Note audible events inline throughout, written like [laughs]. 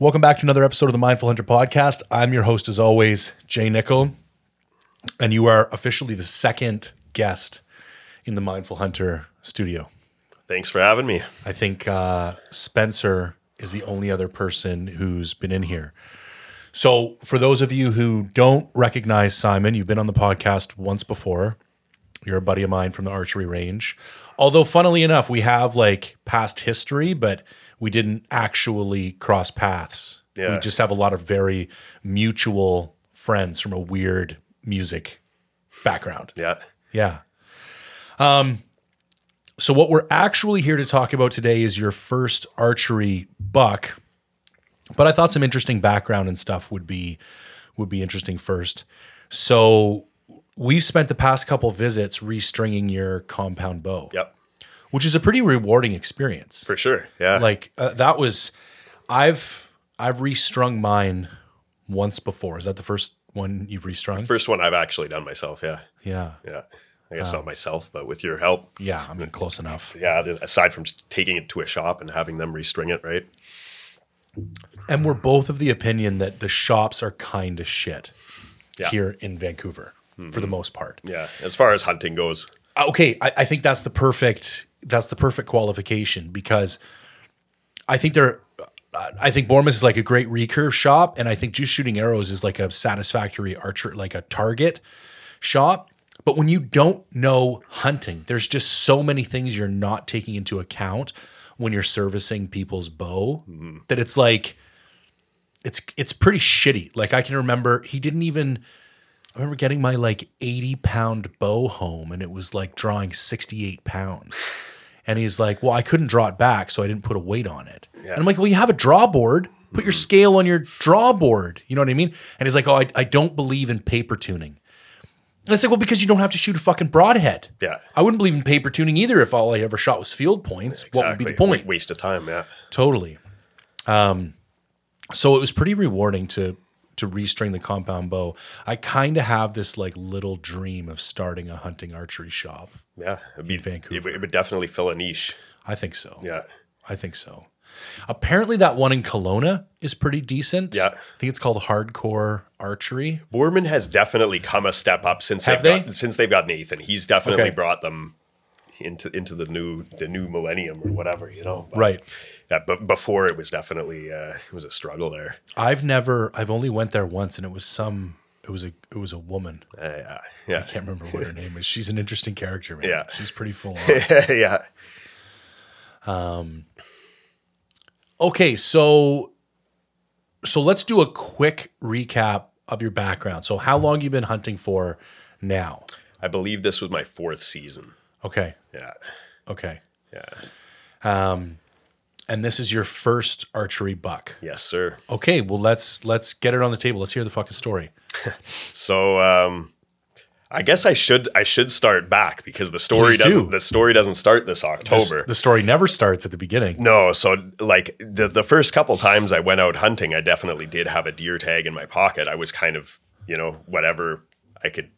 Welcome back to another episode of the Mindful Hunter podcast. I'm your host, as always, Jay Nichol, and you are officially the second guest in the Mindful Hunter studio. Thanks for having me. I think uh, Spencer is the only other person who's been in here. So, for those of you who don't recognize Simon, you've been on the podcast once before. You're a buddy of mine from the archery range. Although, funnily enough, we have like past history, but we didn't actually cross paths. Yeah. We just have a lot of very mutual friends from a weird music background. Yeah. Yeah. Um, so what we're actually here to talk about today is your first archery buck. But I thought some interesting background and stuff would be would be interesting first. So we've spent the past couple visits restringing your compound bow, Yep. Which is a pretty rewarding experience. For sure. Yeah. Like uh, that was I've I've restrung mine once before. Is that the first one you've restrung? First one I've actually done myself. Yeah. yeah. Yeah. I guess not myself, but with your help. Yeah, I mean close enough. Yeah. Aside from taking it to a shop and having them restring it, right? And we're both of the opinion that the shops are kind of shit Yeah. Mm-hmm. here in Vancouver for the most part. Yeah. As far as hunting goes. Uh, Okay, I, I think that's the perfect that's the perfect qualification because I think they're I think Bormus is like a great recurve shop, and I think just shooting arrows is like a satisfactory archer, like a target shop. But when you don't know hunting, there's just so many things you're not taking into account when you're servicing people's bow mm-hmm. that it's like it's it's pretty shitty. Like I can remember he didn't even I remember getting my like 80 pound bow home and it was like drawing 68 pounds. And he's like, Well, I couldn't draw it back, so I didn't put a weight on it. And I'm like, Well, you have a draw board. Put your scale on your draw board. You know what I mean? And he's like, Oh, I, I don't believe in paper tuning. And it's like, Well, because you don't have to shoot a fucking broadhead. Yeah. I wouldn't believe in paper tuning either if all I ever shot was field points. What would be the point? Waste of time. Yeah. Totally. Um, so it was pretty rewarding to to restring the compound bow. I kind of have this like little dream of starting a hunting archery shop. Yeah. It'd be, Vancouver. It, would- it would definitely fill a niche. I think so. Yeah. I think so. Apparently, that one in Kelowna is pretty decent. Yeah. I think it's called Hardcore Archery. Borman has definitely come a step up since Have they've they? Got, since they've got Nathan. He's definitely Okay. brought them into into the new the new millennium or whatever, you know. But- Right. Yeah, but before it was definitely uh, it was a struggle there. I've never. I've only went there once, and it was some. It was a. It was a woman. Uh, yeah, yeah, I can't remember what her name is. She's an interesting character, man. Yeah. She's pretty full on. [laughs] yeah. um Okay, so so let's do a quick recap of your background. So how long you been hunting for now? I believe this was my fourth season. Okay. Yeah, Okay. yeah, And this is your first archery buck. yes, sir. Okay, well let's let's get it on the table. Let's hear the fucking story. [laughs] So, um, I guess I should I should start back because the story Please doesn't the story doesn't start this This- October. the story never starts at the beginning. No, so like the the first couple times I went out hunting, I definitely did have a deer tag in my pocket. I was kind of, you know, whatever I could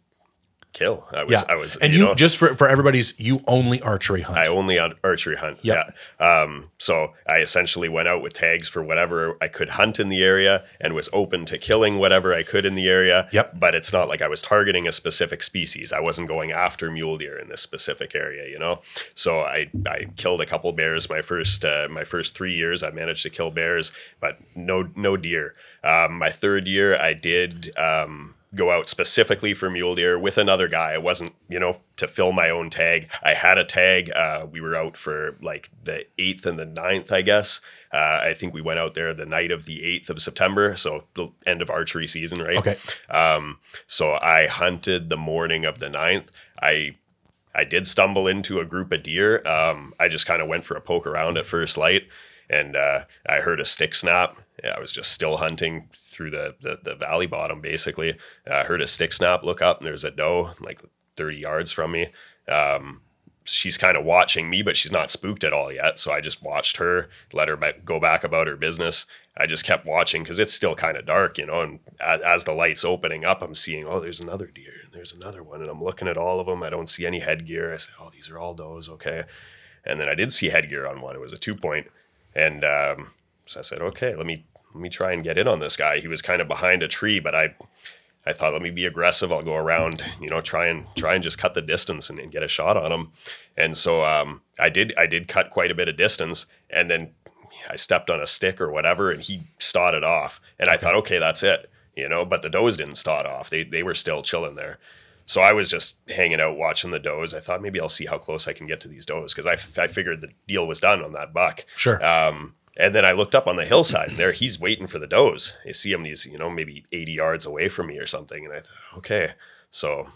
kill. I was Yeah. I was and you, know, just for, for everybody's you only archery hunt. I only on archery hunt. Yep. Yeah. Um, so I essentially went out with tags for whatever I could hunt in the area and was open to killing whatever I could in the area. Yep. But it's not like I was targeting a specific species. I wasn't going after mule deer in this specific area, you know? So I, I killed a couple bears my first uh, my first three years. I managed to kill bears, but no no deer. Um, my third year I did um, go out specifically for mule deer with another guy. It wasn't, you know, to fill my own tag. I had a tag. Uh, we were out for like the eighth and the ninth, I guess. Uh, I think we went out there the night of the 8th of September, so the end of archery season, right? Okay. Um, so I hunted the morning of the 9th. I I did stumble into a group of deer. Um, I just kind of went for a poke around at first light, and uh, I heard a stick snap. I was just still hunting through the the, the valley bottom, basically. I heard a stick snap. Look up, and there's a doe like 30 yards from me. Um, she's kind of watching me, but she's not spooked at all yet. So I just watched her, let her go back about her business. I just kept watching because it's still kind of dark, you know. And as, as the light's opening up, I'm seeing, oh, there's another deer, and there's another one, and I'm looking at all of them. I don't see any headgear. I say, oh, these are all does, okay. And then I did see headgear on one. It was a two point, and um, so I said, okay, let me let me try and get in on this guy. He was kind of behind a tree, but I I thought let me be aggressive. I'll go around, you know, try and try and just cut the distance and, and get a shot on him. And so um, I did I did cut quite a bit of distance, and then I stepped on a stick or whatever, and he started off. And I thought, okay, that's it, you know. But the does didn't start off; they they were still chilling there. So I was just hanging out watching the does. I thought maybe I'll see how close I can get to these does because I, f- I figured the deal was done on that buck. Sure. Um, and then I looked up on the hillside, and there he's waiting for the does. I see him; he's you know maybe eighty yards away from me or something. And I thought, okay, so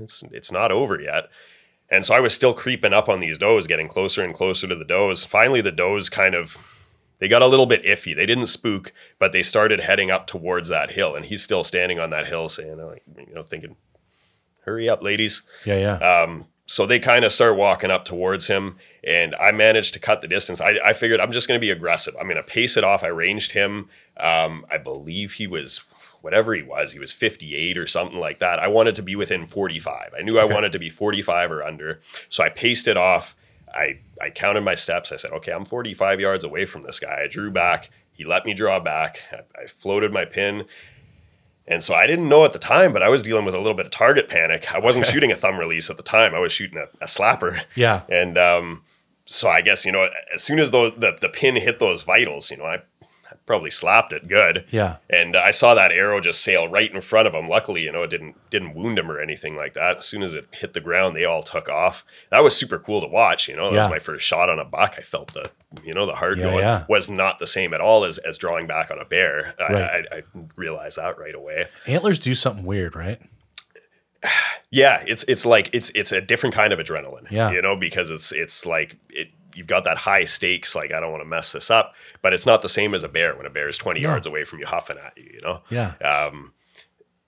it's it's not over yet. And so I was still creeping up on these does, getting closer and closer to the does. Finally, the does kind of they got a little bit iffy. They didn't spook, but they started heading up towards that hill, and he's still standing on that hill, saying, like, you know, thinking, "Hurry up, ladies." yeah, yeah. Um, so they kind of start walking up towards him, and I managed to cut the distance. I, I figured I'm just going to be aggressive. I'm going to pace it off. I ranged him. Um, I believe he was whatever he was. He was 58 or something like that. I wanted to be within 45. I knew I wanted to be 45 or under. So I paced it off. I I counted my steps. I said, okay, I'm 45 yards away from this guy. I drew back. He let me draw back. I, I floated my pin. And so I didn't know at the time, but I was dealing with a little bit of target panic. I wasn't shooting a thumb release at the time. I was shooting a, a slapper. Yeah. And um, so I guess, you know, as soon as those, the, the pin hit those vitals, you know, I, I probably slapped it good. Yeah. And I saw that arrow just sail right in front of him. Luckily, you know, it didn't didn't wound him or anything like that. As soon as it hit the ground, they all took off. That was super cool to watch. You know, that Yeah. was my first shot on a buck. I felt the, you know, the heart Yeah, going yeah. was not the same at all as as drawing back on a bear. I, I, I realized that right away. Antlers do something weird, right? [sighs] Yeah, it's it's like it's it's a different kind of adrenaline. Yeah. you know, because it's it's like it. You've got that high stakes, like I don't want to mess this up, but it's not the same as a bear when a bear is twenty No. yards away from you, huffing at you. You know. Yeah. Um,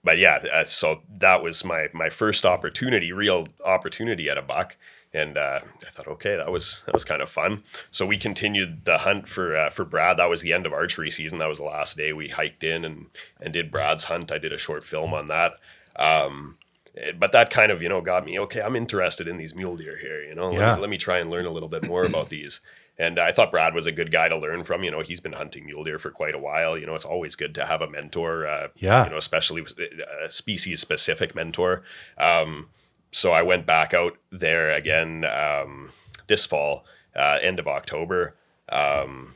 but yeah, uh, so that was my my first opportunity, real opportunity at a buck, and uh, I thought, okay, that was that was kind of fun. So we continued the hunt for uh, for Brad. That was the end of archery season. That was the last day we hiked in and and did Brad's hunt. I did a short film on that. Um, but that kind of you know got me okay. I'm interested in these mule deer here. You know, Let me- Yeah. let me try and learn a little bit more about these. And I thought Brad was a good guy to learn from. You know, he's been hunting mule deer for quite a while. You know, it's always good to have a mentor. Uh, Yeah. You know, especially a species specific mentor. Um, so I went back out there again um, this fall, uh, end of October. Um,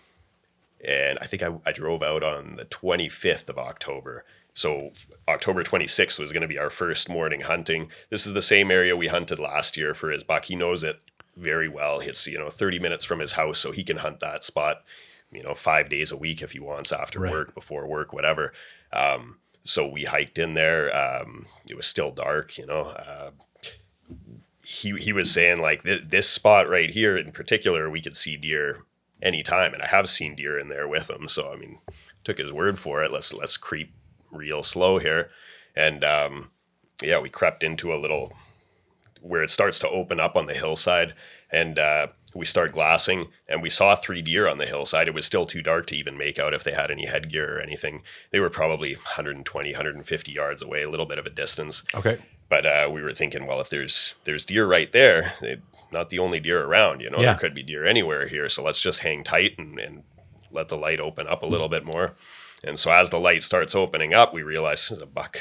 and I think I, I drove out on the 25th of October. So October 26th was going to be our first morning hunting. This is the same area we hunted last year for his buck. He knows it very well. It's you know 30 minutes from his house, so he can hunt that spot, you know, five days a week if he wants after Right. work, before work, whatever. Um, so we hiked in there. Um, it was still dark, you know. Uh, he he was saying like th- this spot right here in particular, we could see deer anytime, and I have seen deer in there with him. So I mean, took his word for it. Let's let's creep real slow here, and um, yeah, we crept into a little where it starts to open up on the hillside, and uh, we start glassing, and we saw three deer on the hillside. It was still too dark to even make out if they had any headgear or anything. They were probably 120, 150 yards away, a little bit of a distance. Okay. But uh, we were thinking, well, if there's there's deer right there, not the only deer around. You know, Yeah. there could be deer anywhere here. So let's just hang tight and, and let the light open up a little bit more. And so as the light starts opening up, we realize there's a buck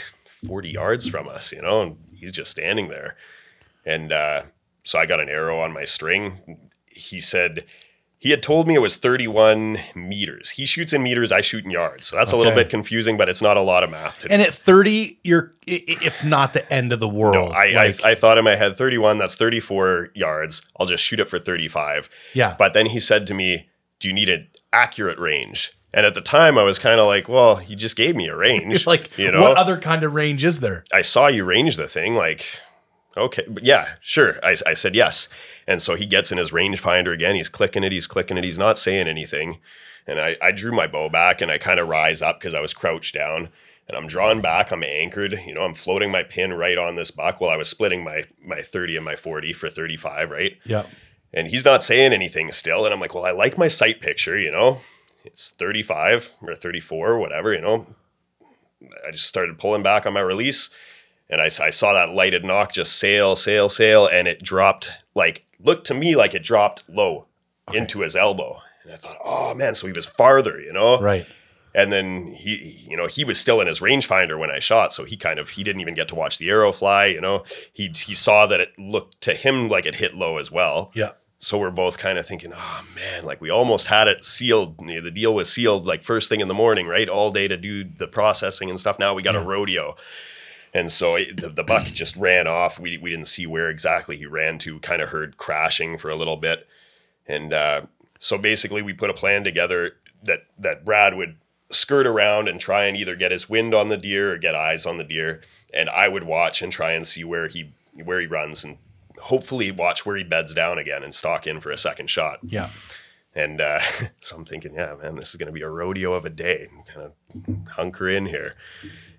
40 yards from us. You know, and he's just standing there. And uh, so I got an arrow on my string. He said he had told me it was 31 meters. He shoots in meters, I shoot in yards. So that's a little bit confusing, but it's not a lot of math to do. And at 30, you're it, it- it's not the end of the No, world. I, Like, I I thought in my head 31, that's 34 yards. I'll just shoot it for 35. Yeah. But then he said to me, Do you need an accurate range? And at the time I was kind of like, Well, you just gave me a range. [laughs] like you know, what other kind of range is there? I saw you range the thing, like, okay, but yeah, sure. I, I said yes. And so he gets in his rangefinder again. He's clicking it, he's clicking it, he's not saying anything. And I, I drew my bow back and I kind of rise up because I was crouched down. And I'm drawn back, I'm anchored, you know, I'm floating my pin right on this buck while I was splitting my my 30 and my 40 for 35, right? Yeah. And he's not saying anything still. And I'm like, well, I like my sight picture, you know. It's 35 or 34, whatever, you know. I just started pulling back on my release. And I, I saw that lighted nock just sail, sail, sail. And it dropped like, looked to me like it dropped low into his elbow. And I thought, oh man, so he was farther, you know? Right. And then he, you know, he was still in his rangefinder when I shot, so he kind of he didn't even get to watch the arrow fly. You know, he he saw that it looked to him like it hit low as well. Yeah. So we're both kind of thinking, oh man, like we almost had it sealed. You know, The deal was sealed like first thing in the morning, right? All day to do the processing and stuff. Now we got a rodeo. And so it- the, the buck [clears throat] just ran off. We, we didn't see where exactly he ran to, kind of heard crashing for a little bit. And uh, so basically, we put a plan together that, that Brad would skirt around and try and either get his wind on the deer or get eyes on the deer. And I would watch and try and see where he where he runs and hopefully watch where he beds down again and stalk in for a second shot. Yeah. And uh, [laughs] so I'm thinking, yeah, man, this is going to be a rodeo of a day. Kind of hunker in here.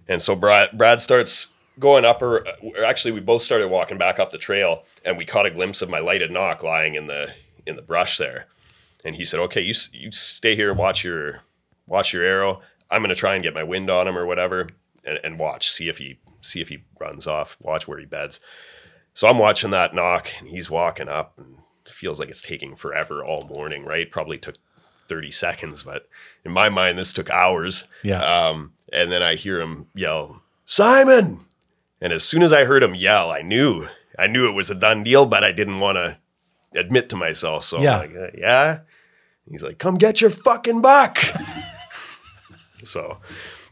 And so Brad, Brad starts going up, or, actually, we both started walking back up the trail, and we caught a glimpse of my lighted nock lying in the in the brush there. And he said, "Okay, you you stay here, and watch your watch your arrow. I'm going to try and get my wind on him or whatever, and, and watch, see if he see if he runs off. Watch where he beds." So I'm watching that nock, and he's walking up, and it feels like it's taking forever all morning. Right? Probably took 30 seconds, but in my mind, this took hours. Yeah. Um, and then I hear him yell, Simon. And as soon as I heard him yell, I knew, I knew it was a done deal, but I didn't want to admit to myself. So Yeah. I'm like, uh, yeah. He's like, come get your fucking buck. [laughs] so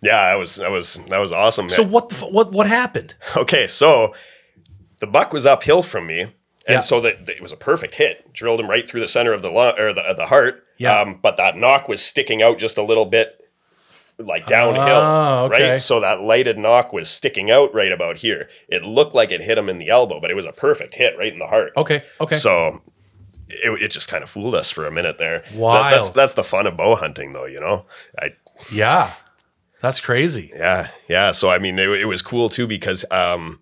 yeah, that was, that was, that was awesome. So what the f- what what happened? Okay, so the buck was uphill from me, and Yeah. so that it was a perfect hit. Drilled him right through the center of the lung or the, the heart. Yeah. Um, but that nock was sticking out just a little bit, like downhill. Ah, okay. Right. So that lighted nock was sticking out right about here. It looked like it hit him in the elbow, but it was a perfect hit right in the heart. Okay. Okay. So. It, it just kind of fooled us for a minute there. That- that's that's the fun of bow hunting, though. You know, I yeah. That's crazy. yeah, yeah. So I mean, it, it was cool too because um,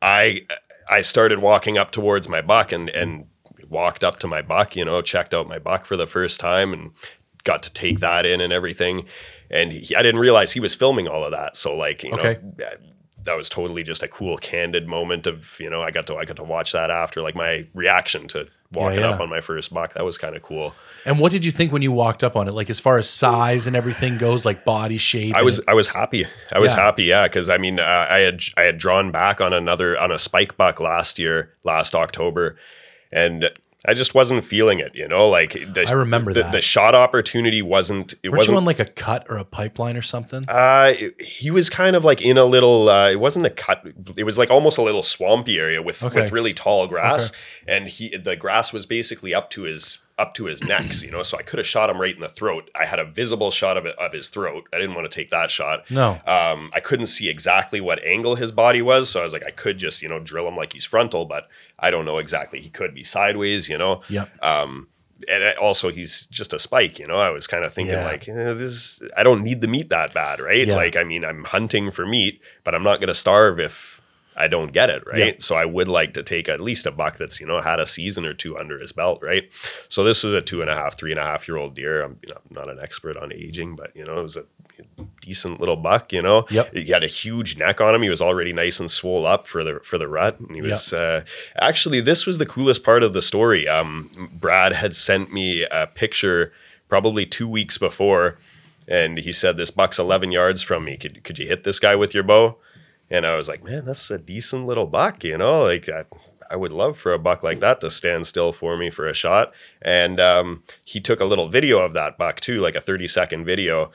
I I started walking up towards my buck and and walked up to my buck. You know, checked out my buck for the first time and got to take that in and everything. And he, I didn't realize he was filming all of that. So like, you Okay. know. That- was totally just a cool, candid moment of you know I got to I got to watch that after like my reaction to walking yeah. up on my first buck that was kind of cool. And what did you think when you walked up on it? Like as far as size and everything goes, like body shape. I was I was happy. I was Yeah. happy, yeah, because I mean, uh, I had I had drawn back on another on a spike buck last year, last October, and I just wasn't feeling it. You know, like the, I remember the, that. the shot opportunity wasn't. It Weren't wasn't. you on like a cut or a pipeline or something? uh, it- he was kind of like in a little. Uh, it wasn't a cut. It was like almost a little swampy area with Okay. with really tall grass, and he the grass was basically up to his up to his necks. You know, so I could have shot him right in the throat. I had a visible shot of it of his throat. I didn't want to take that shot. no. Um, I couldn't see exactly what angle his body was, so I was like, I could just you know drill him like he's frontal, but I don't know exactly. He could be sideways, you know. Yeah. Um, and also he's just a spike, you know. I was kind of thinking Yeah. like, eh, this. I don't need the meat that bad, right? Yeah. Like, I mean, I'm hunting for meat, but I'm not going to starve if I don't get it, right? Yeah. So I would like to take at least a buck that's you know had a season or two under his belt, right? So this is a two and a half, three and a half year old deer. I'm you know I'm not an expert on aging, but you know it was a decent little buck. You know, Yep. He had a huge neck on him. He was already nice and swole up for the for the rut. And he was uh, actually this was the coolest part of the story. Um, Brad had sent me a picture probably two weeks before, and he said this buck's 11 yards from me. Could could you hit this guy with your bow? And I was like, man, that's a decent little buck, you know, like I, I would love for a buck like that to stand still for me for a shot. And um, he took a little video of that buck too, like a 30 second video,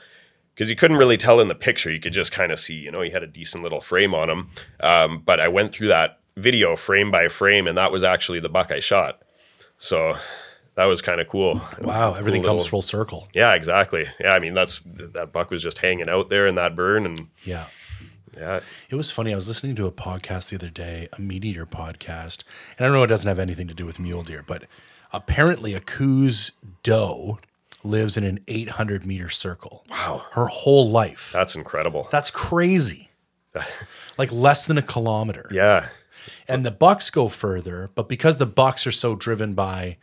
because you couldn't really tell in the picture. You could just kind of see, you know, he had a decent little frame on him. Um, but I went through that video frame by frame, and that was actually the buck I shot. So that was kind of cool. Wow. Everything Cool comes little- full circle. Yeah, exactly. Yeah, I mean that's that buck was just hanging out there in that burn, and Yeah. Yeah, It was funny. I was listening to a podcast the other day, a meat eater podcast, and I don't know it doesn't have anything to do with mule deer, but apparently a Coues doe lives in an 800 meter circle. Wow. Her whole life. that's incredible. That's crazy. [laughs] like less than a kilometer. yeah, And the bucks go further, but because the bucks are so driven by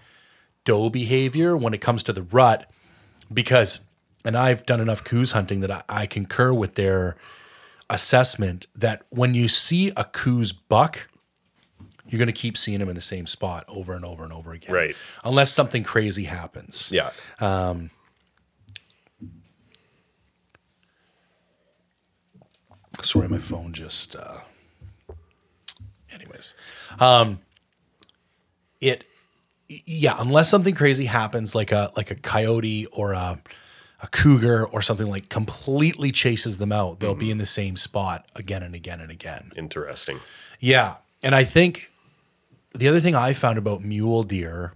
doe behavior when it comes to the rut, because, and I've done enough Coues hunting that I, I concur with their assessment that when you see a Coues buck, you're going to keep seeing him in the same spot over and over and over again. Right. Unless something crazy happens. yeah, Um, Sorry, my phone just. Uh, anyways, um, it yeah, unless something crazy happens, like a like a coyote or a a cougar or something like completely chases them out, they'll be mm-hmm. in the same spot again and again and again. Interesting. Yeah, and I think the other thing I found about mule deer,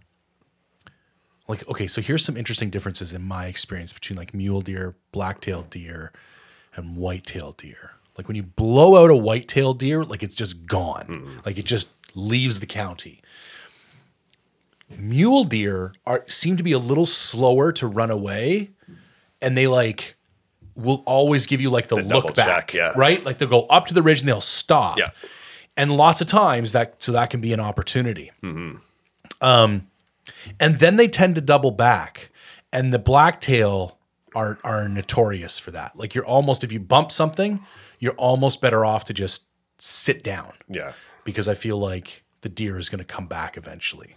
like okay, so here's some interesting differences in my experience between like mule deer, black-tailed deer, and white-tailed deer. Like when you blow out a white-tailed deer, like it's just gone. Mm-hmm. Like it just leaves the county. Mule deer are seem to be a little slower to run away, and they like will always give you like the, double look back, check, yeah. right? Like they'll go up to the ridge and they'll stop. Yeah. And lots of times that so that can be an opportunity. Um, and then they tend to double back, and the blacktail are are notorious for that. Like you're almost if you bump something, you're almost better off to just sit down Yeah. because I feel like the deer is going to come back eventually.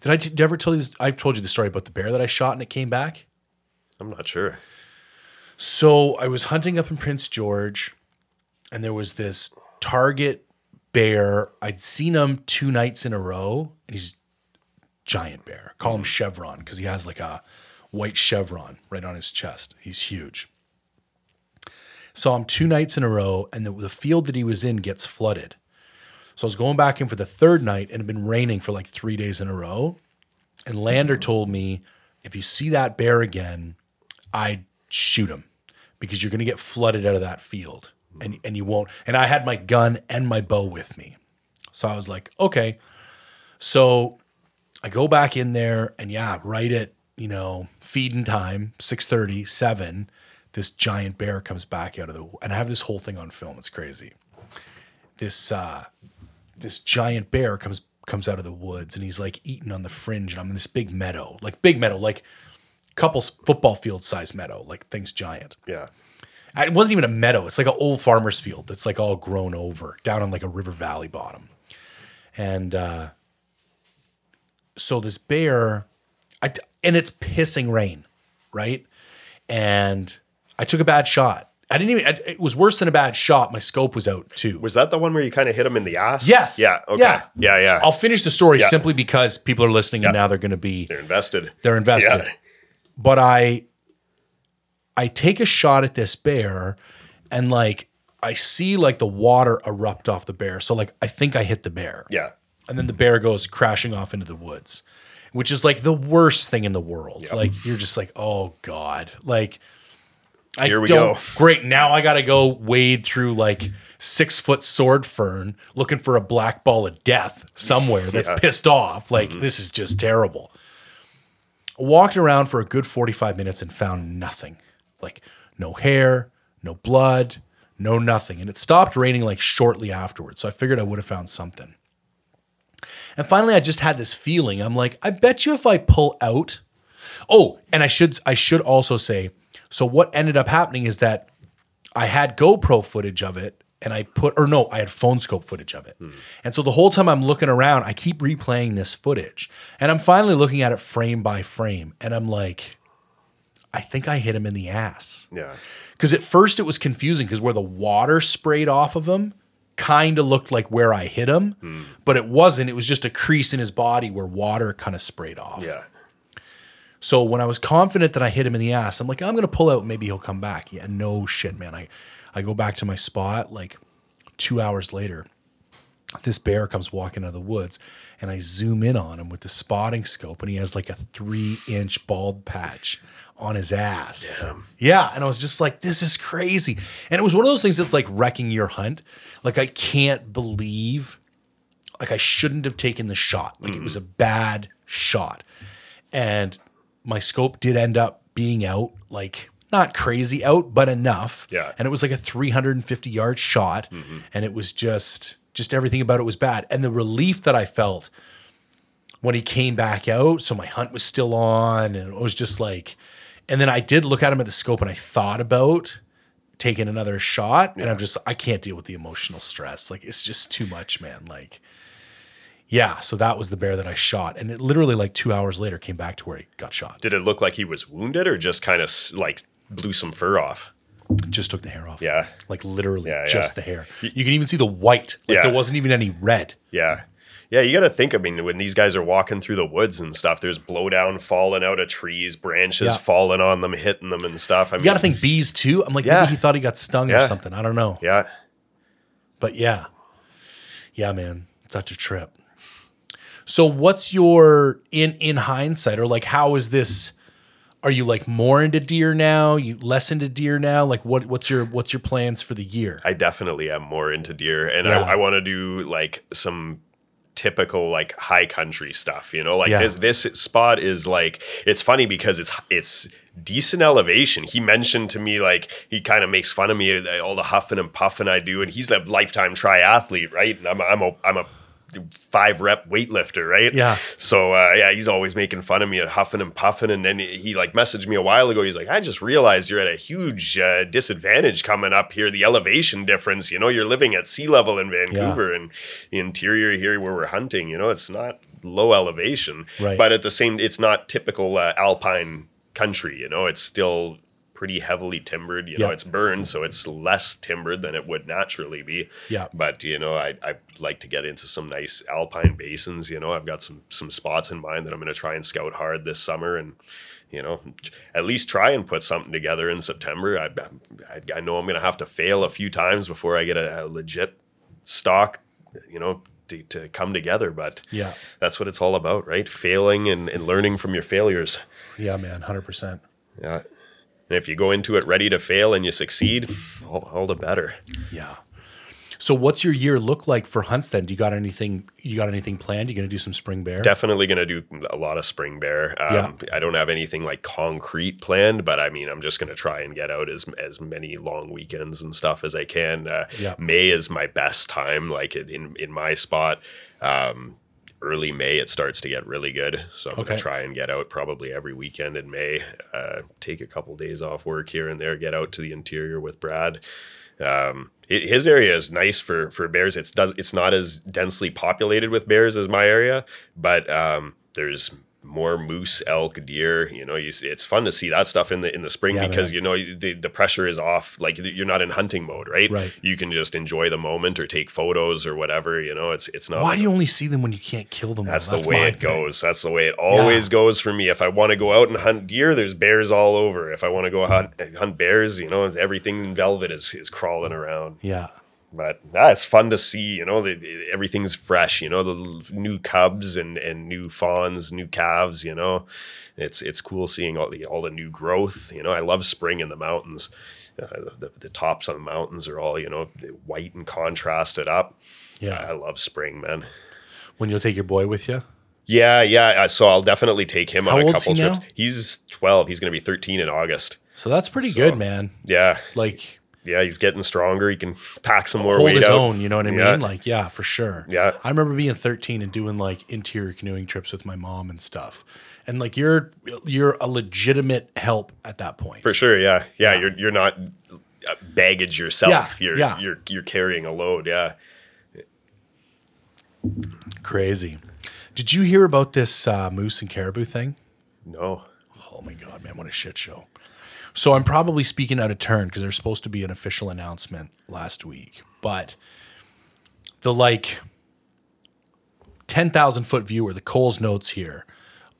Did I did I ever tell you? This? I told you the story about the bear that I shot and it came back. I'm not sure. So I was hunting up in Prince George, and there was this target bear. I'd seen him two nights in a row, and he's giant bear. Call him Chevron because he has like a white chevron right on his chest. He's huge. Saw him two nights in a row, and the, the field that he was in gets flooded. So I was going back in for the third night, and it had been raining for like three days in a row. And Lander told me, if you see that bear again, I'd shoot him because you're going to get flooded out of that field and, and you won't. And I had my gun and my bow with me. So I was like, okay. So I go back in there and yeah, right at, you know, feeding time, 630, 7, this giant bear comes back out of the, and I have this whole thing on film. It's crazy. This, uh, this giant bear comes comes out of the woods and he's like eating on the fringe and I'm in this big meadow, like big meadow, like couple football field size meadow, like things giant. Yeah. It wasn't even a meadow. It's like an old farmer's field that's like all grown over down on like a river valley bottom. And uh, so this bear, I t- and it's pissing rain, right? And I took a bad shot. I didn't even. It was worse than a bad shot. My scope was out too. Was that the one where you kind of hit him in the ass? yes. Yeah. Okay. Yeah. Yeah. Yeah. I'll finish the story Yeah. simply because people are listening and now they're going to be They're invested. they're invested. But I I take a shot at this bear and like I see like the water erupt off the bear. So like I think I hit the bear. Yeah. And then the bear goes crashing off into the woods, which is like the worst thing in the world. Like you're just like, "Oh god." Like I Here we don't go. great. Now I got to go wade through like 6-foot sword fern looking for a black ball of death somewhere that's Yeah. pissed off. Like mm-hmm. this is just terrible walked around for a good 45 minutes and found nothing. Like no hair no blood no nothing. And it stopped raining like shortly afterwards. So i figured i would have found something. And finally i just had this feeling. I'm like i bet you if i pull out oh and i should i should also say so what ended up happening is that I had GoPro footage of it and I put, or no, I had phone scope footage of it. And so the whole time I'm looking around, I keep replaying this footage and I'm finally looking at it frame by frame. And I'm like, I think I hit him in the ass. Yeah. Because at first it was confusing because where the water sprayed off of him kind of looked like where I hit him, but it wasn't. It was just a crease in his body where water kind of sprayed off. Yeah. So when I was confident that I hit him in the ass, I'm like, I'm gonna pull out. Maybe he'll come back. Yeah, no shit, man. I, I go back to my spot like two hours later. This bear comes walking out of the woods, and I zoom in on him with the spotting scope, and he has like a three inch bald patch on his ass. Yeah, and I was just like, this is crazy. And it was one of those things that's like wrecking your hunt. Like I can't believe like I shouldn't have taken the shot. Like it was a bad shot. And my scope did end up being out, like not crazy out, but enough. Yeah. And it was like a 350 yard shot. Mm-hmm. And it was just, just everything about it was bad. And the relief that I felt when he came back out, so my hunt was still on, and it was just like, and then I did look at him at the scope and I thought about taking another shot. And I'm just, I can't deal with the emotional stress. Like, it's just too much, man. Like, yeah, so that was the bear that I shot, and it literally like two hours later came back to where he got shot. Did it look like he was wounded or just kind of like blew some fur off? Just took the hair off. Yeah. Like literally Yeah, just yeah. the hair. You can even see the white. Like Yeah. there wasn't even any red. Yeah. Yeah, you got to think. I mean, when these guys are walking through the woods and stuff, there's blowdown falling out of trees, branches Yeah. falling on them, hitting them and stuff. I You got to think bees too. I'm like, Yeah. maybe he thought he got stung or something. I don't know. yeah, But yeah. Yeah, man. Such a trip. So what's your in in hindsight or like how is this are you like more into deer now? You less into deer now? Like what what's your what's your plans for the year? I definitely am more into deer, and Yeah. I, I want to do like some typical like high country stuff. You know, like Yeah. this this spot is like it's funny because it's it's decent elevation. He mentioned to me like he kind of makes fun of me uh, all the huffing and puffing I do, and he's a lifetime triathlete, right? And I'm i'm a, I'm a five rep weightlifter, right? Yeah. So uh, yeah, he's always making fun of me and huffing and puffing. And then he like messaged me a while ago. He's like, I just realized you're at a huge uh, disadvantage coming up here. The elevation difference. You know, you're living at sea level in Vancouver and the interior here where we're hunting. You know, it's not low elevation, Right. but at the same, it's not typical uh, alpine country. You know, it's still pretty heavily timbered. You know, it's burned, so it's less timbered than it would naturally be. Yeah. But you know, I I like to get into some nice alpine basins. You know, I've got some some spots in mind that I'm going to try and scout hard this summer, and you know, at least try and put something together in September. I I, I know I'm going to have to fail a few times before I get a, a legit stalk. You know. To, to come together, but Yeah. that's what it's all about, right? Failing and, and learning from your failures. Yeah, man, 100%. Yeah. And if you go into it ready to fail and you succeed, all, all the better. Yeah. So what's your year look like for hunts then? Do you got anything you got anything planned? You going to do some spring bear? Definitely going to do a lot of spring bear. Um, I don't have anything like concrete planned, but I mean, I'm just going to try and get out as as many long weekends and stuff as I can. Uh, Yeah. May is my best time, like in in my spot. Um, early May, it starts to get really good. So I'm Okay. going to try and get out probably every weekend in May. Uh, take a couple days off work here and there. Get out to the interior with Brad. Um, hi- his area is nice for for bears. It's does it's not as densely populated with bears as my area, but um, there's more moose, elk, deer. You know, you see, it's fun to see that stuff in the in the spring Yeah, because man. you know the the pressure is off. Like you're not in hunting mode, right? Right. You can just enjoy the moment or take photos or whatever. You know, it's it's not. Why do you only see them when you can't kill them? That's though? the way it thing. goes. That's the way it always goes for me. If I want to go out and hunt deer, there's bears all over. If I want to go hunt, hunt bears, you know, everything in velvet is, is crawling around. Yeah. But ah, it's fun to see, you know, the, the- everything's fresh, you know, the new cubs and, and new fawns, new calves, you know, it's it's cool seeing all the all the new growth. You know, I love spring in the mountains. Uh, the, the, tops on the mountains are all you know white and contrasted up. Yeah. I love spring, man. When you'll take your boy with you? Yeah, yeah. uh, So I'll definitely take him How on a couple he trips. now? He's 12. He's going to be 13 in August. So that's pretty So- good, man. Yeah. Like Yeah. He's getting stronger. He can pack some more hold weight his out. own, you know what I Yeah. mean? Like, yeah, for sure. Yeah. I remember being 13 and doing like interior canoeing trips with my mom and stuff. And like you're you're a legitimate help at that point. For sure. Yeah. Yeah. You're, you're not uh, baggage yourself. Yeah, You're, yeah. you're, you're carrying a load. Yeah. Crazy. Did you hear about this uh, moose and caribou thing? No. Oh my god, man, what a shit show. So I'm probably speaking out of turn because there's supposed to be an official announcement last week, but the like 10,000 foot view or the Coles notes here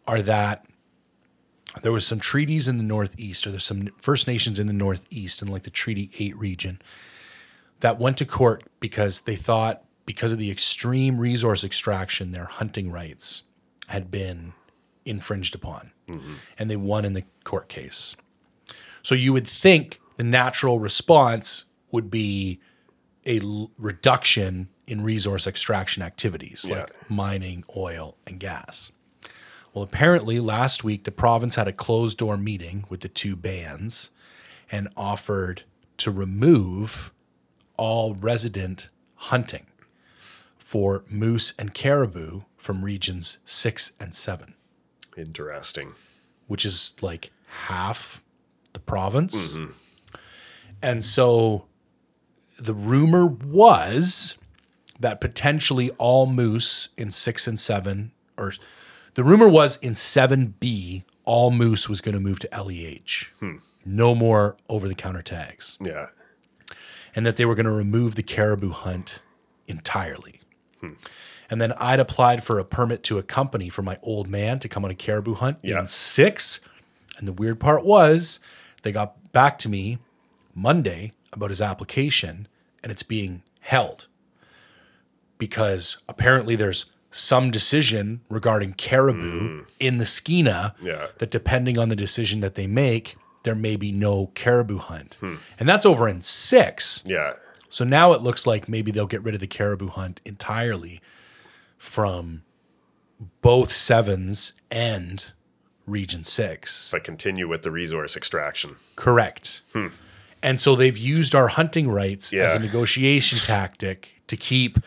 are that there was some treaties in the Northeast or there's some First Nations in the Northeast in like the Treaty 8 region that went to court because they thought because of the extreme resource extraction, their hunting rights had been infringed upon. Mm-hmm. And they won in the court case. So you would think the natural response would be a l- reduction in resource extraction activities Yeah. like mining, oil, and gas. Well, apparently last week the province had a closed door meeting with the two bands and offered to remove all resident hunting for moose and caribou from regions 6 and 7 Interesting. which is like half the province. Mm-hmm. And so the rumor was that potentially all moose in six and seven, or the rumor was in 7B, all moose was going to move to LEH. Hmm. no more over the counter tags, Yeah. and that they were going to remove the caribou hunt entirely. Hmm. And then I'd applied for a permit to a company for my old man to come on a caribou hunt Yeah. in six. And the weird part was they got back to me Monday about his application and it's being held because apparently there's some decision regarding caribou mm. in the Skeena Yeah. that depending on the decision that they make, there may be no caribou hunt. Hmm. And that's over in six. Yeah. So now it looks like maybe they'll get rid of the caribou hunt entirely from both sevens and region six. But continue with the resource extraction. Correct. Hmm. And so they've used our hunting rights as a negotiation tactic to keep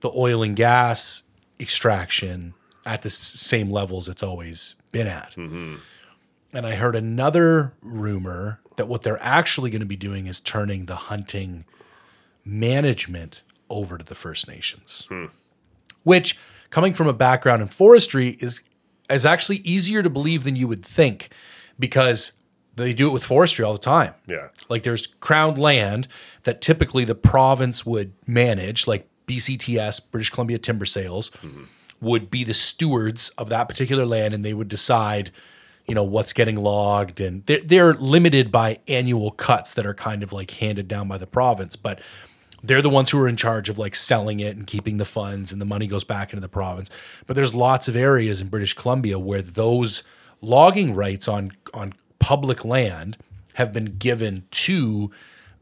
the oil and gas extraction at the same levels it's always been at. Mm-hmm. And I heard another rumor that what they're actually going to be doing is turning the hunting management over to the First Nations. Hmm. Which, coming from a background in forestry, is is actually easier to believe than you would think because they do it with forestry all the time. Yeah. Like there's crown land that typically the province would manage, like BCTS, British Columbia Timber Sales, would be the stewards of that particular land and they would decide, you know, what's getting logged. And they're, they're limited by annual cuts that are kind of like handed down by the province. But they're the ones who are in charge of like selling it and keeping the funds and the money goes back into the province. But there's lots of areas in British Columbia where those logging rights on on public land have been given to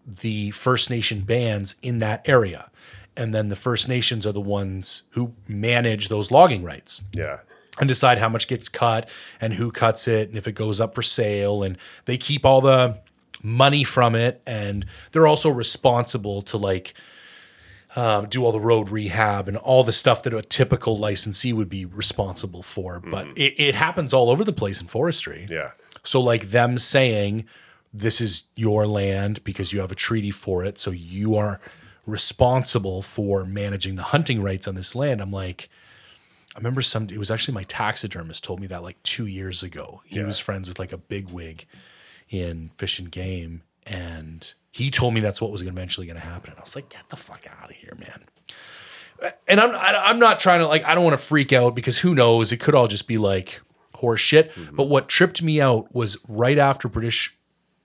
the First Nation bands in that area. And then the First Nations are the ones who manage those logging rights Yeah. and decide how much gets cut and who cuts it and if it goes up for sale and they keep all the money from it and they're also responsible to like um, do all the road rehab and all the stuff that a typical licensee would be responsible for but it, it happens all over the place in forestry Yeah. so like them saying this is your land because you have a treaty for it, so you are responsible for managing the hunting rights on this land. I'm like, I remember some. It was actually my taxidermist told me that like two years ago. He was friends with like a big wig in Fish and Game, and he told me that's what was eventually going to happen. And I was like, get the fuck out of here, man and I'm I'm not trying to like I don't want to freak out because who knows it could all just be like horse shit. Mm-hmm. But what tripped me out was right after British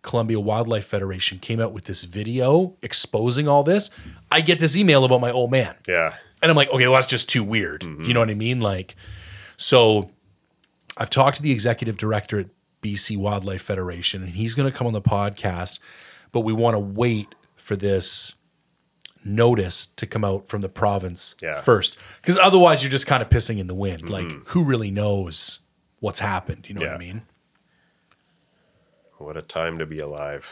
Columbia Wildlife Federation came out with this video exposing all this. I get this email about my old man, Yeah. and I'm like, okay, well that's just too weird. Mm-hmm. You know what I mean? Like, so I've talked to the executive director at BC Wildlife Federation, and he's going to come on the podcast, but we want to wait for this notice to come out from the province Yeah. first, because otherwise you're just kind of pissing in the wind. Mm-hmm. Like, who really knows what's happened? You know what I mean? What a time to be alive.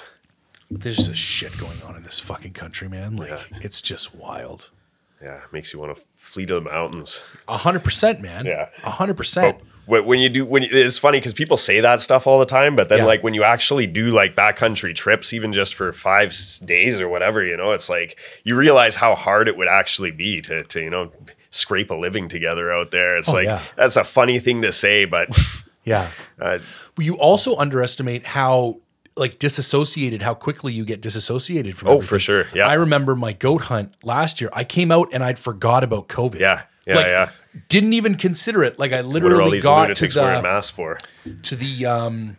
There's just shit going on in this fucking country, man. Like, Yeah. it's just wild. Yeah. Makes you want to flee to the mountains. A hundred percent, man. Yeah. A hundred percent. When when you do, when you, it's funny because people say that stuff all the time, but then Yeah. like when you actually do like backcountry trips, even just for five days or whatever, you know, it's like you realize how hard it would actually be to, to you know, scrape a living together out there. It's Oh, like yeah. that's a funny thing to say, but [laughs] Yeah. [laughs] uh, But you also underestimate how like disassociated how quickly you get disassociated from Oh, everything. for sure. Yeah. I remember my goat hunt last year. I came out and I'd forgot about COVID. yeah, yeah, Like, yeah. Didn't even consider it. Like I What are all literally got to the to the um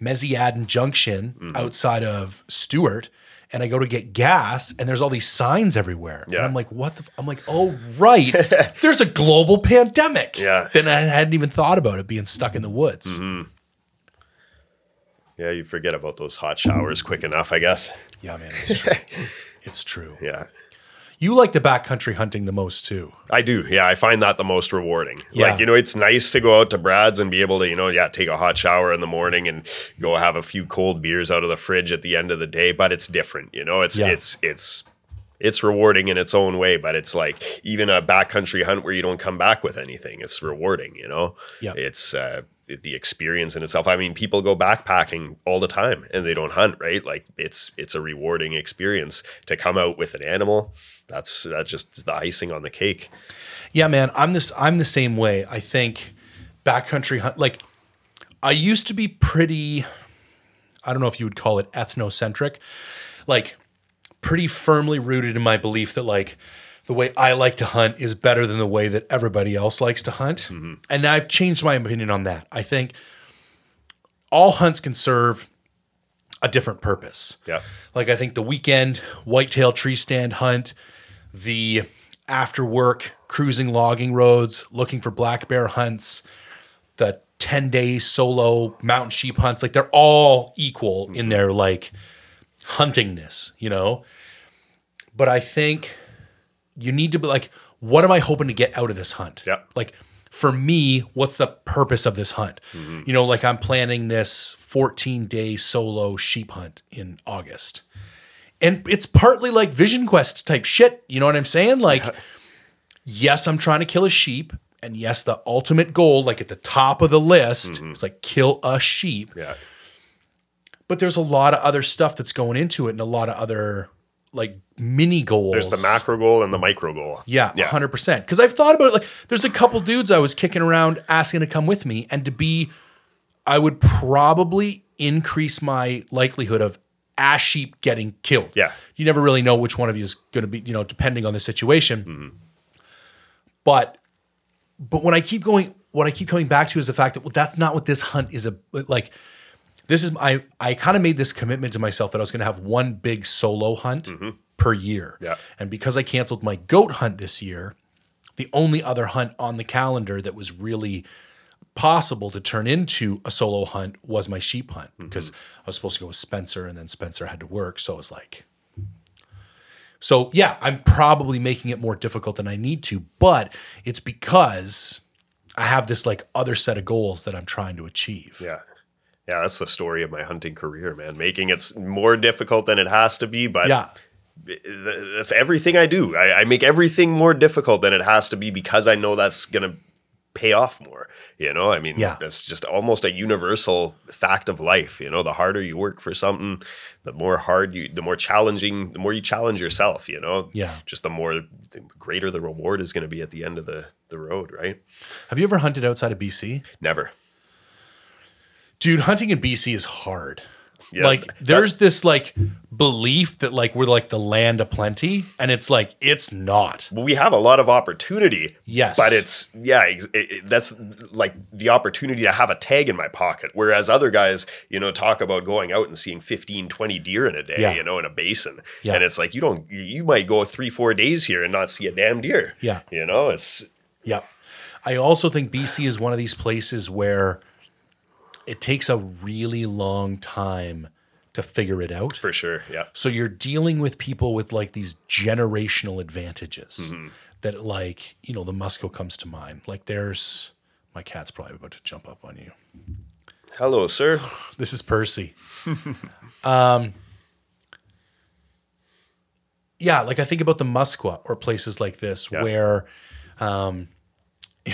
Meziadin Junction Mm-hmm. outside of Stewart. And I go to get gas, and there's all these signs everywhere. And Yeah. I'm like, what the? F-? I'm like, oh, right. [laughs] there's a global pandemic. Yeah. Then I hadn't even thought about it being stuck in the woods. Mm-hmm. Yeah, you forget about those hot showers quick enough, I guess. Yeah, man, it's true. [laughs] it's true. Yeah. You like the backcountry hunting the most too. I do. Yeah, I find that the most rewarding. Yeah. Like, you know, it's nice to go out to Brad's and be able to, you know, yeah, take a hot shower in the morning and go have a few cold beers out of the fridge at the end of the day, but it's different, you know. It's Yeah. it's it's it's rewarding in its own way, but it's like even a backcountry hunt where you don't come back with anything. It's rewarding, you know. Yeah. It's uh the experience in itself. I mean, people go backpacking all the time and they don't hunt, right? Like it's it's a rewarding experience to come out with an animal. That's that's just the icing on the cake. Yeah, man, I'm this. I'm the same way. I think backcountry hunt. Like, I used to be pretty. I don't know if you would call it ethnocentric, like pretty firmly rooted in my belief that like the way I like to hunt is better than the way that everybody else likes to hunt. Mm-hmm. And I've changed my opinion on that. I think all hunts can serve a different purpose. Yeah. Like I think the weekend whitetail tree stand hunt, the after work cruising logging roads, looking for black bear hunts, the 10 day solo mountain sheep hunts, like they're all equal in mm-hmm. their like huntingness, you know? But I think you need to be like, what am I hoping to get out of this hunt? Yep. Like for me, what's the purpose of this hunt? Mm-hmm. You know, like I'm planning this 14 day solo sheep hunt in August. And it's partly like Vision Quest type shit. You know what I'm saying? Like, yes, I'm trying to kill a sheep. And yes, the ultimate goal, like at the top of the list, mm-hmm. is like kill a sheep Yeah. but there's a lot of other stuff that's going into it and a lot of other like mini goals. There's the macro goal and the micro goal. Yeah, Yeah. 100%. Because I've thought about it. Like, there's a couple dudes I was kicking around asking to come with me, and to be, I would probably increase my likelihood of ass sheep getting killed. Yeah. You never really know which one of you is going to be, you know, depending on the situation. But, but when I keep going, what I keep coming back to is the fact that well, that's not what this hunt is. A like, this is I I kind of made this commitment to myself that I was going to have one big solo hunt per year. Yeah. And because I canceled my goat hunt this year, the only other hunt on the calendar that was really possible to turn into a solo hunt was my sheep hunt mm-hmm. because I was supposed to go with Spencer and then Spencer had to work. So it was like, so yeah, I'm probably making it more difficult than I need to, but it's because I have this like other set of goals that I'm trying to achieve. Yeah. Yeah, that's the story of my hunting career, man. Making it more difficult than it has to be, but Yeah. that's everything I do. I, I make everything more difficult than it has to be because I know that's gonna pay off more. You know, I mean, Yeah. that's just almost a universal fact of life. You know, the harder you work for something, the more hard you, the more challenging, the more you challenge yourself. You know, Yeah. just the more, the greater the reward is going to be at the end of the the road. Right? Have you ever hunted outside of BC? Never. Dude, hunting in BC is hard. Yeah, like that- there's this like belief that like we're like the land of plenty and it's like it's not. We have a lot of opportunity. Yes. But it's, yeah, it, it- that's like the opportunity to have a tag in my pocket. Whereas other guys, you know, talk about going out and seeing 15, 20 deer in a day, Yeah. you know, in a basin. Yeah. And it's like, you don't, you might go three, four days here and not see a damn deer. Yeah. You know, it's, yeah. I also think BC is one of these places where it takes a really long time to figure it out. for sure. Yeah. So you're dealing with people with like these generational advantages that like, you know, the Muskwa comes to mind. Like there's my cat's probably about to jump up on you. Hello, sir. [sighs] This is Percy. [laughs] um Yeah, like I think about the Muskwa or places like this Yeah. where um [laughs]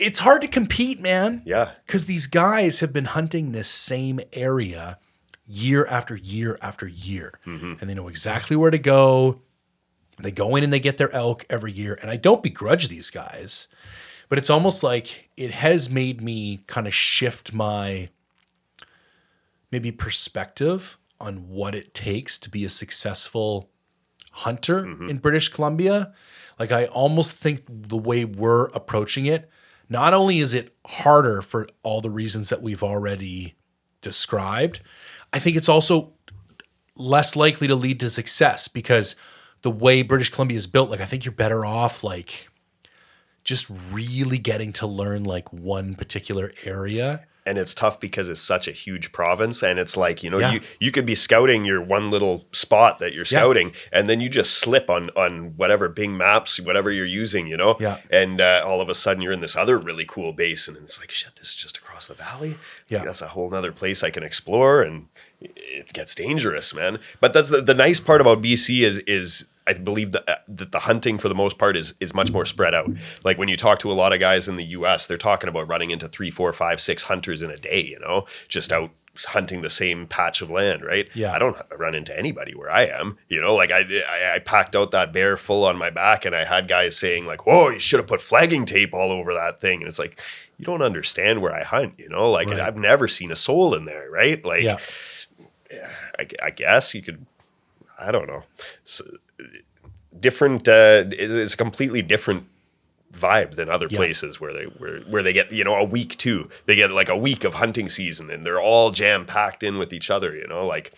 it's hard to compete, man. Yeah. Because these guys have been hunting this same area year after year after year. Mm-hmm. And they know exactly where to go. They go in and they get their elk every year. And I don't begrudge these guys, but it's almost like it has made me kind of shift my maybe perspective on what it takes to be a successful hunter mm-hmm. in British Columbia. Like I almost think the way we're approaching it, not only is it harder for all the reasons that we've already described, I think it's also less likely to lead to success because the way British Columbia is built, like I think you're better off like just really getting to learn like one particular area. And it's tough because it's such a huge province and it's like you know Yeah. you you could be scouting your one little spot that you're Yeah. scouting and then you just slip on on whatever bing maps whatever you're using you know Yeah. and uh, all of a sudden you're in this other really cool basin and it's like shit this is just across the valley Yeah. Like, that's a whole nother place i can explore and it gets dangerous man but that's the, the nice part about bc is is I believe that, uh, that the hunting for the most part is is much more spread out. Like when you talk to a lot of guys in the U.S., they're talking about running into three, four, five, six hunters in a day. You know, just out hunting the same patch of land, right? Yeah. I don't run into anybody where I am. You know, like I, I, I packed out that bear full on my back, and I had guys saying like, "Whoa, you should have put flagging tape all over that thing." And it's like, you don't understand where I hunt. You know, like Right. I've never seen a soul in there, right? Like, Yeah. I, I guess you could. I don't know. S different. Uh, it's, it's a completely different vibe than other Yeah. places where they where where they get you know a week too. They get like a week of hunting season and they're all jam packed in with each other. You know, like.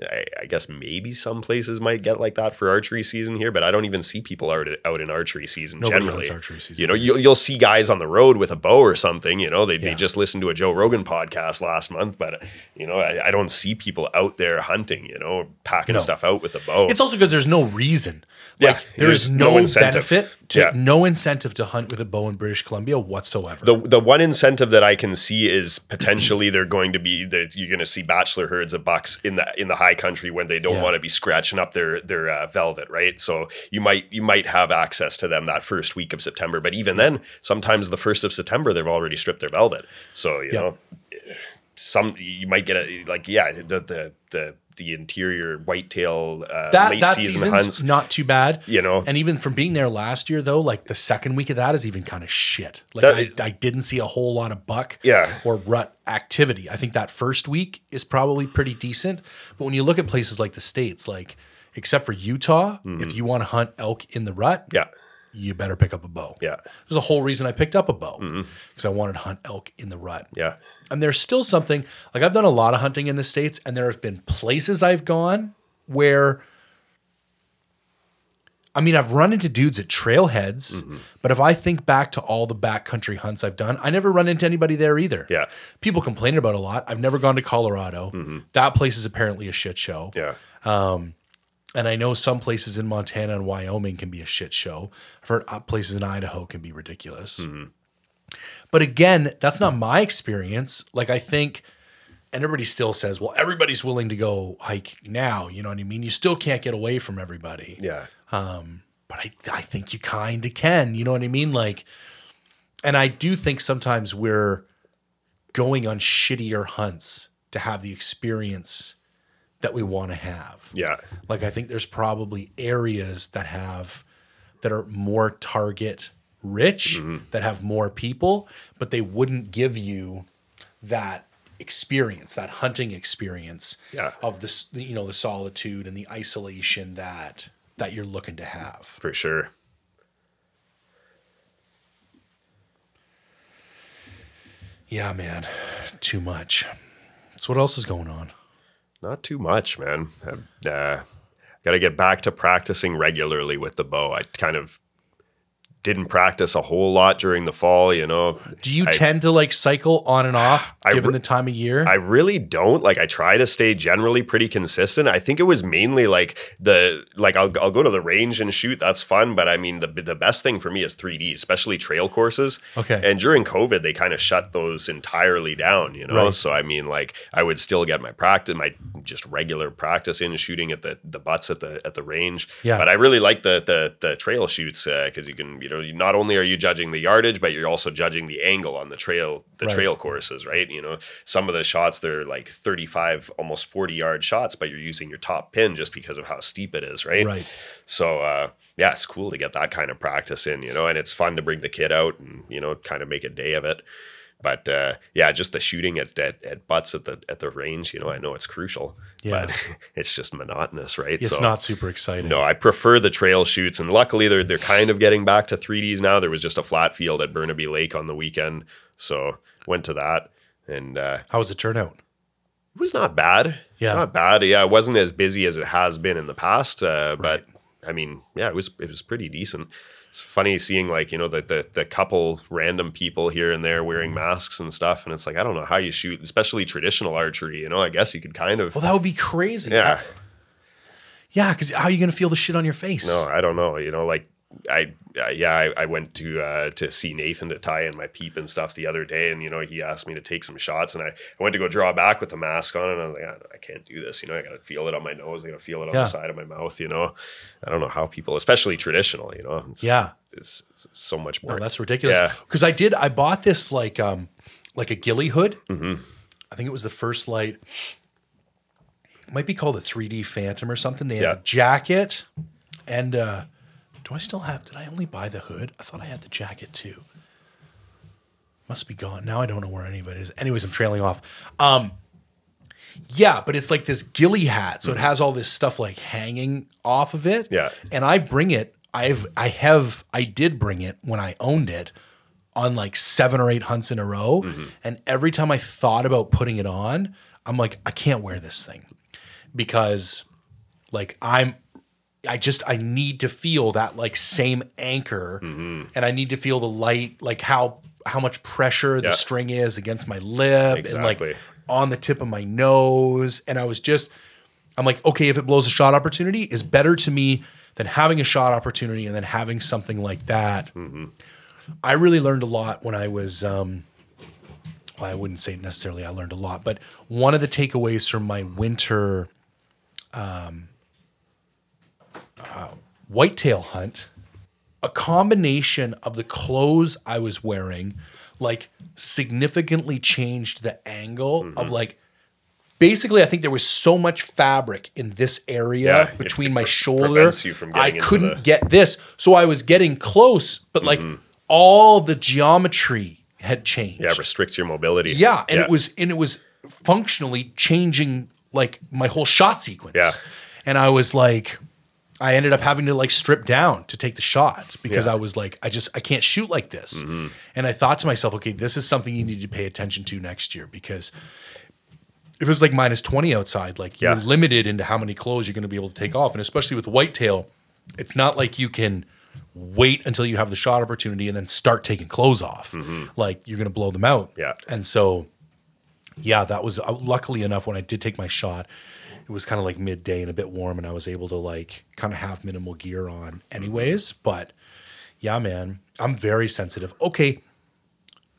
I, I guess maybe some places might get like that for archery season here, but I don't even see people out out in archery season Nobody generally. archery season You know, you'll, you'll see guys on the road with a bow or something. You know, they, Yeah. they just listened to a Joe Rogan podcast last month, but you know, I, I don't see people out there hunting. You know, packing No. stuff out with a bow. It's also because there's no reason. Like Yeah, there is no, no incentive. benefit to Yeah. no incentive to hunt with a bow in British Columbia whatsoever. the the one incentive that I can see is potentially they're going to be that you're going to see bachelor herds of bucks in the in the high country when they don't Yeah. want to be scratching up their their uh, velvet, right? So you might you might have access to them that first week of September, but even then, sometimes the first of September they've already stripped their velvet. So you Yeah. know, some you might get a like yeah the the the, the interior whitetail uh, that late that season season's hunts. not too bad. You know. and even from being there last year though, like the second week of that is even kind of shit. Like That- I, I didn't see a whole lot of buck Yeah. or rut activity. I think that first week is probably pretty decent. But when you look at places like the states, like except for Utah, Mm-hmm. if you want to hunt elk in the rut, Yeah, you better pick up a bow. yeah, There's a whole reason I picked up a bow mm-hmm. because I wanted to hunt elk in the rut. yeah, And there's still something like I've done a lot of hunting in the States, and there have been places I've gone where I mean, I've run into dudes at trailheads, Mm-hmm. but if I think back to all the backcountry hunts I've done, I never run into anybody there either. Yeah. People complain about a lot. I've never gone to Colorado. Mm-hmm. That place is apparently a shit show. yeah. Um, And I know some places in Montana and Wyoming can be a shit show. I've heard uh, places in Idaho can be ridiculous. But again, that's not my experience. Like I think, and everybody still says, well, everybody's willing to go hike now. You know what I mean? You still can't get away from everybody. Yeah. But I, I think you kind of can. You know what I mean? Like, and I do think sometimes we're going on shittier hunts to have the experience that we want to have. Yeah. Like I think there's probably areas that have that are more target rich, mm-hmm. that have more people, but they wouldn't give you that experience, that hunting experience Yeah. of this you know the solitude and the isolation that that you're looking to have. For sure. Yeah, man. Too much. So what else is going on? Not too much, man. I've uh, got to get back to practicing regularly with the bow. I kind of didn't practice a whole lot during the fall, you know. Do you I- tend to like cycle on and off [sighs] I given re- the time of year? I really don't. Like I try to stay generally pretty consistent. I think it was mainly like the like I'll I'll go to the range and shoot. That's fun, but I mean the the best thing for me is 3D, especially trail courses. Okay. And during COVID, they kind of shut those entirely down, you know. Right. So I mean like I would still get my practice, my just regular practice in shooting at the the butts at the at the range. Yeah. But I really like the the the trail shoots uh, because you can, you know, not only are you judging the yardage, but you're also judging the angle on the trail, the Right. trail courses, right? You know, some of the shots they're like 35, almost 40 yard shots, but you're using your top pin just because of how steep it is, right? Right. So uh, yeah, it's cool to get that kind of practice in, you know, and it's fun to bring the kid out and you know kind of make a day of it. But uh, yeah, just the shooting at, at at butts at the at the range, you know, I know it's crucial, Yeah. but [laughs] it's just monotonous, right? It's not super exciting. No, I prefer the trail shoots, and luckily they're they're kind of getting back to 3ds now. There was just a flat field at Burnaby Lake on the weekend, so went to that, and uh, How was the turnout? it was not bad. Yeah. not bad. Yeah, it wasn't as busy as it has been in the past, uh, but I mean, yeah, it was it was pretty decent. It's funny seeing like you know the, the the couple random people here and there wearing mm-hmm. masks and stuff, and it's like I don't know how you shoot, especially traditional archery. You know, I guess you could kind of Well, that would be crazy. yeah. Yeah, because how are you going to feel the shit on your face? No, I don't know. You know, like I, uh, yeah, I, I went to uh, to see Nathan to tie in my peep and stuff the other day, and you know, he asked me to take some shots, and I, I went to go draw back with the mask on, and I was like, I, I can't do this. You know, I got to feel it on my nose, I got to feel it on Yeah. the side of my mouth. You know, I don't know how people, especially traditional, you know, it's, Yeah. it's, it's so much more. No, that's ridiculous. Yeah. Because I did, I bought this like um like a ghillie hood, Mm-hmm. I think it was the First Lite. It might be called a 3D Phantom or something. They had Yeah. the jacket, and uh, do I still have? Did I only buy the hood? I thought I had the jacket too. Must be gone now. I don't know where any of it is. Anyways, I'm trailing off. Um, yeah, but it's like this ghillie hat, so it has all this stuff like hanging off of it. Yeah. and I bring it. I've I have I did bring it when I owned it on like seven or eight hunts in a row, and every time I thought about putting it on, I'm like, I can't wear this thing because like I'm I just I need to feel that like same anchor. Mm-hmm. And I need to feel the light like how how much pressure the Yeah. string is against my lip and like on the tip of my nose. And I was just I'm like okay if it blows a shot opportunity is better to me than having a shot opportunity and then having something like that. Mm-hmm. I really learned a lot when I was um well, I wouldn't say necessarily I learned a lot, but one of the takeaways from my winter um, whitetail hunt, a combination of the clothes I was wearing, like significantly changed the angle Mm-hmm. of like. Basically, I think there was so much fabric in this area Yeah, between my shoulder. you from I couldn't the- Mm-hmm. get this, so I was getting close, but like all the geometry had changed. Yeah, restricts your mobility. Yeah, and it was and it was functionally changing like my whole shot sequence. Yeah. And I was like I ended up having to like strip down to take the shot because Yeah. I was like I just I can't shoot like this. Mm-hmm. And I thought to myself, okay, this is something you need to pay attention to next year because if it's like minus 20 outside, like you're limited into how many clothes you're going to be able to take off. And especially with whitetail, it's not like you can wait until you have the shot opportunity and then start taking clothes off. Like you're going to blow them out. Yeah. And so, yeah, that was uh, luckily enough when I did take my shot. It was kind of like midday and a bit warm, and I was able to like kind of have minimal gear on, anyways. But yeah, man, I'm very sensitive. Okay,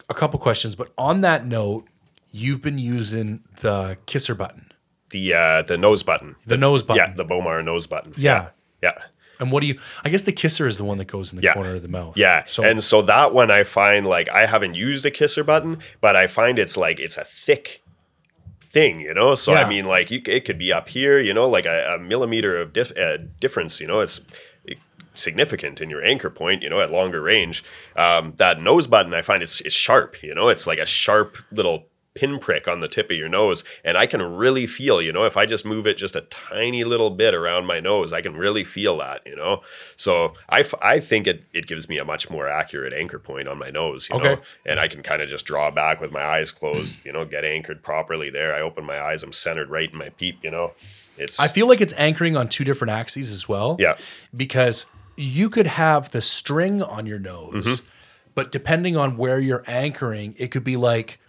a couple questions, but on that note, you've been using the kisser button, the uh, the nose button. the nose button. Yeah, the Bowmar nose button. Yeah. Yeah. And what do you? I guess the kisser is the one that goes in the Yeah. corner of the mouth. Yeah. So and so that one I find like I haven't used a kisser button, but I find it's like it's a thick thing, you know? So Yeah. I mean like you, it could be up here, you know, like a, a millimeter of dif- uh, difference, you know, it's significant in your anchor point, you know, at longer range. Um, that nose button, I find it's, it's sharp, you know, it's like a sharp little pinprick on the tip of your nose. And I can really feel, you know, if I just move it just a tiny little bit around my nose, I can really feel that, you know? So I, f- I think it, it gives me a much more accurate anchor point on my nose, you Okay. know? And I can kind of just draw back with my eyes closed, you know, get anchored properly there. I open my eyes, I'm centered right in my peep, you know? It's, I feel like it's anchoring on two different axes as well. Yeah. Because you could have the string on your nose, Mm-hmm. but depending on where you're anchoring, it could be like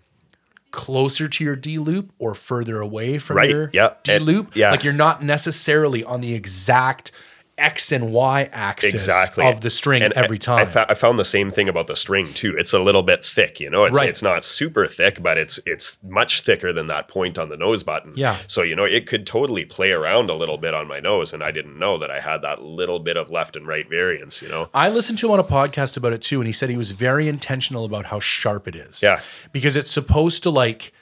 closer to your D loop or further away from Right, your yeah, D loop. yeah. Like you're not necessarily on the exact X and Y axis exactly of the string And every time. I, fo- I found the same thing about the string too. It's a little bit thick, you know. It's Right. it's not super thick, but it's it's much thicker than that point on the nose button. Yeah. So you know, it could totally play around a little bit on my nose, and I didn't know that I had that little bit of left and right variance. You know. I listened to him on a podcast about it too, and he said he was very intentional about how sharp it is. Yeah. because it's supposed to like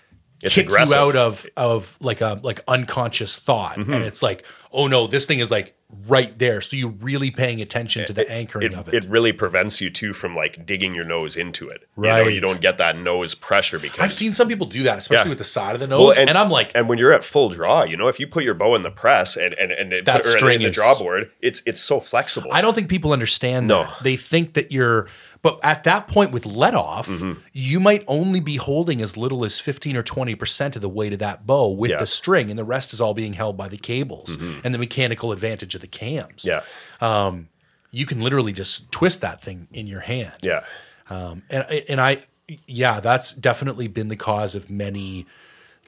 It's kick aggressive. you out of of like a like unconscious thought, Mm-hmm. and it's like, oh no, this thing is like right there. So you're really paying attention to the anchoring It, of it it. really prevents you too from like digging your nose into it. You know, Right. you don't get that nose pressure because I've seen some people do that, especially Yeah. with the side of the nose, Well, and, I'm like, and when you're at full draw, you know, if you put your bow in the press and and and it, That string in the draw board, it's it's so flexible. I don't think people understand No. that. They think that you're, but at that point with let off, Mm-hmm. you might only be holding as little as 15 or 20% of the weight of that bow with Yeah. Mm-hmm. the string, and the rest is all being held by the cables and the mechanical advantage of the cams. yeah, You can literally just twist that thing in your hand. yeah. Um, and and I, yeah, that's definitely been the cause of many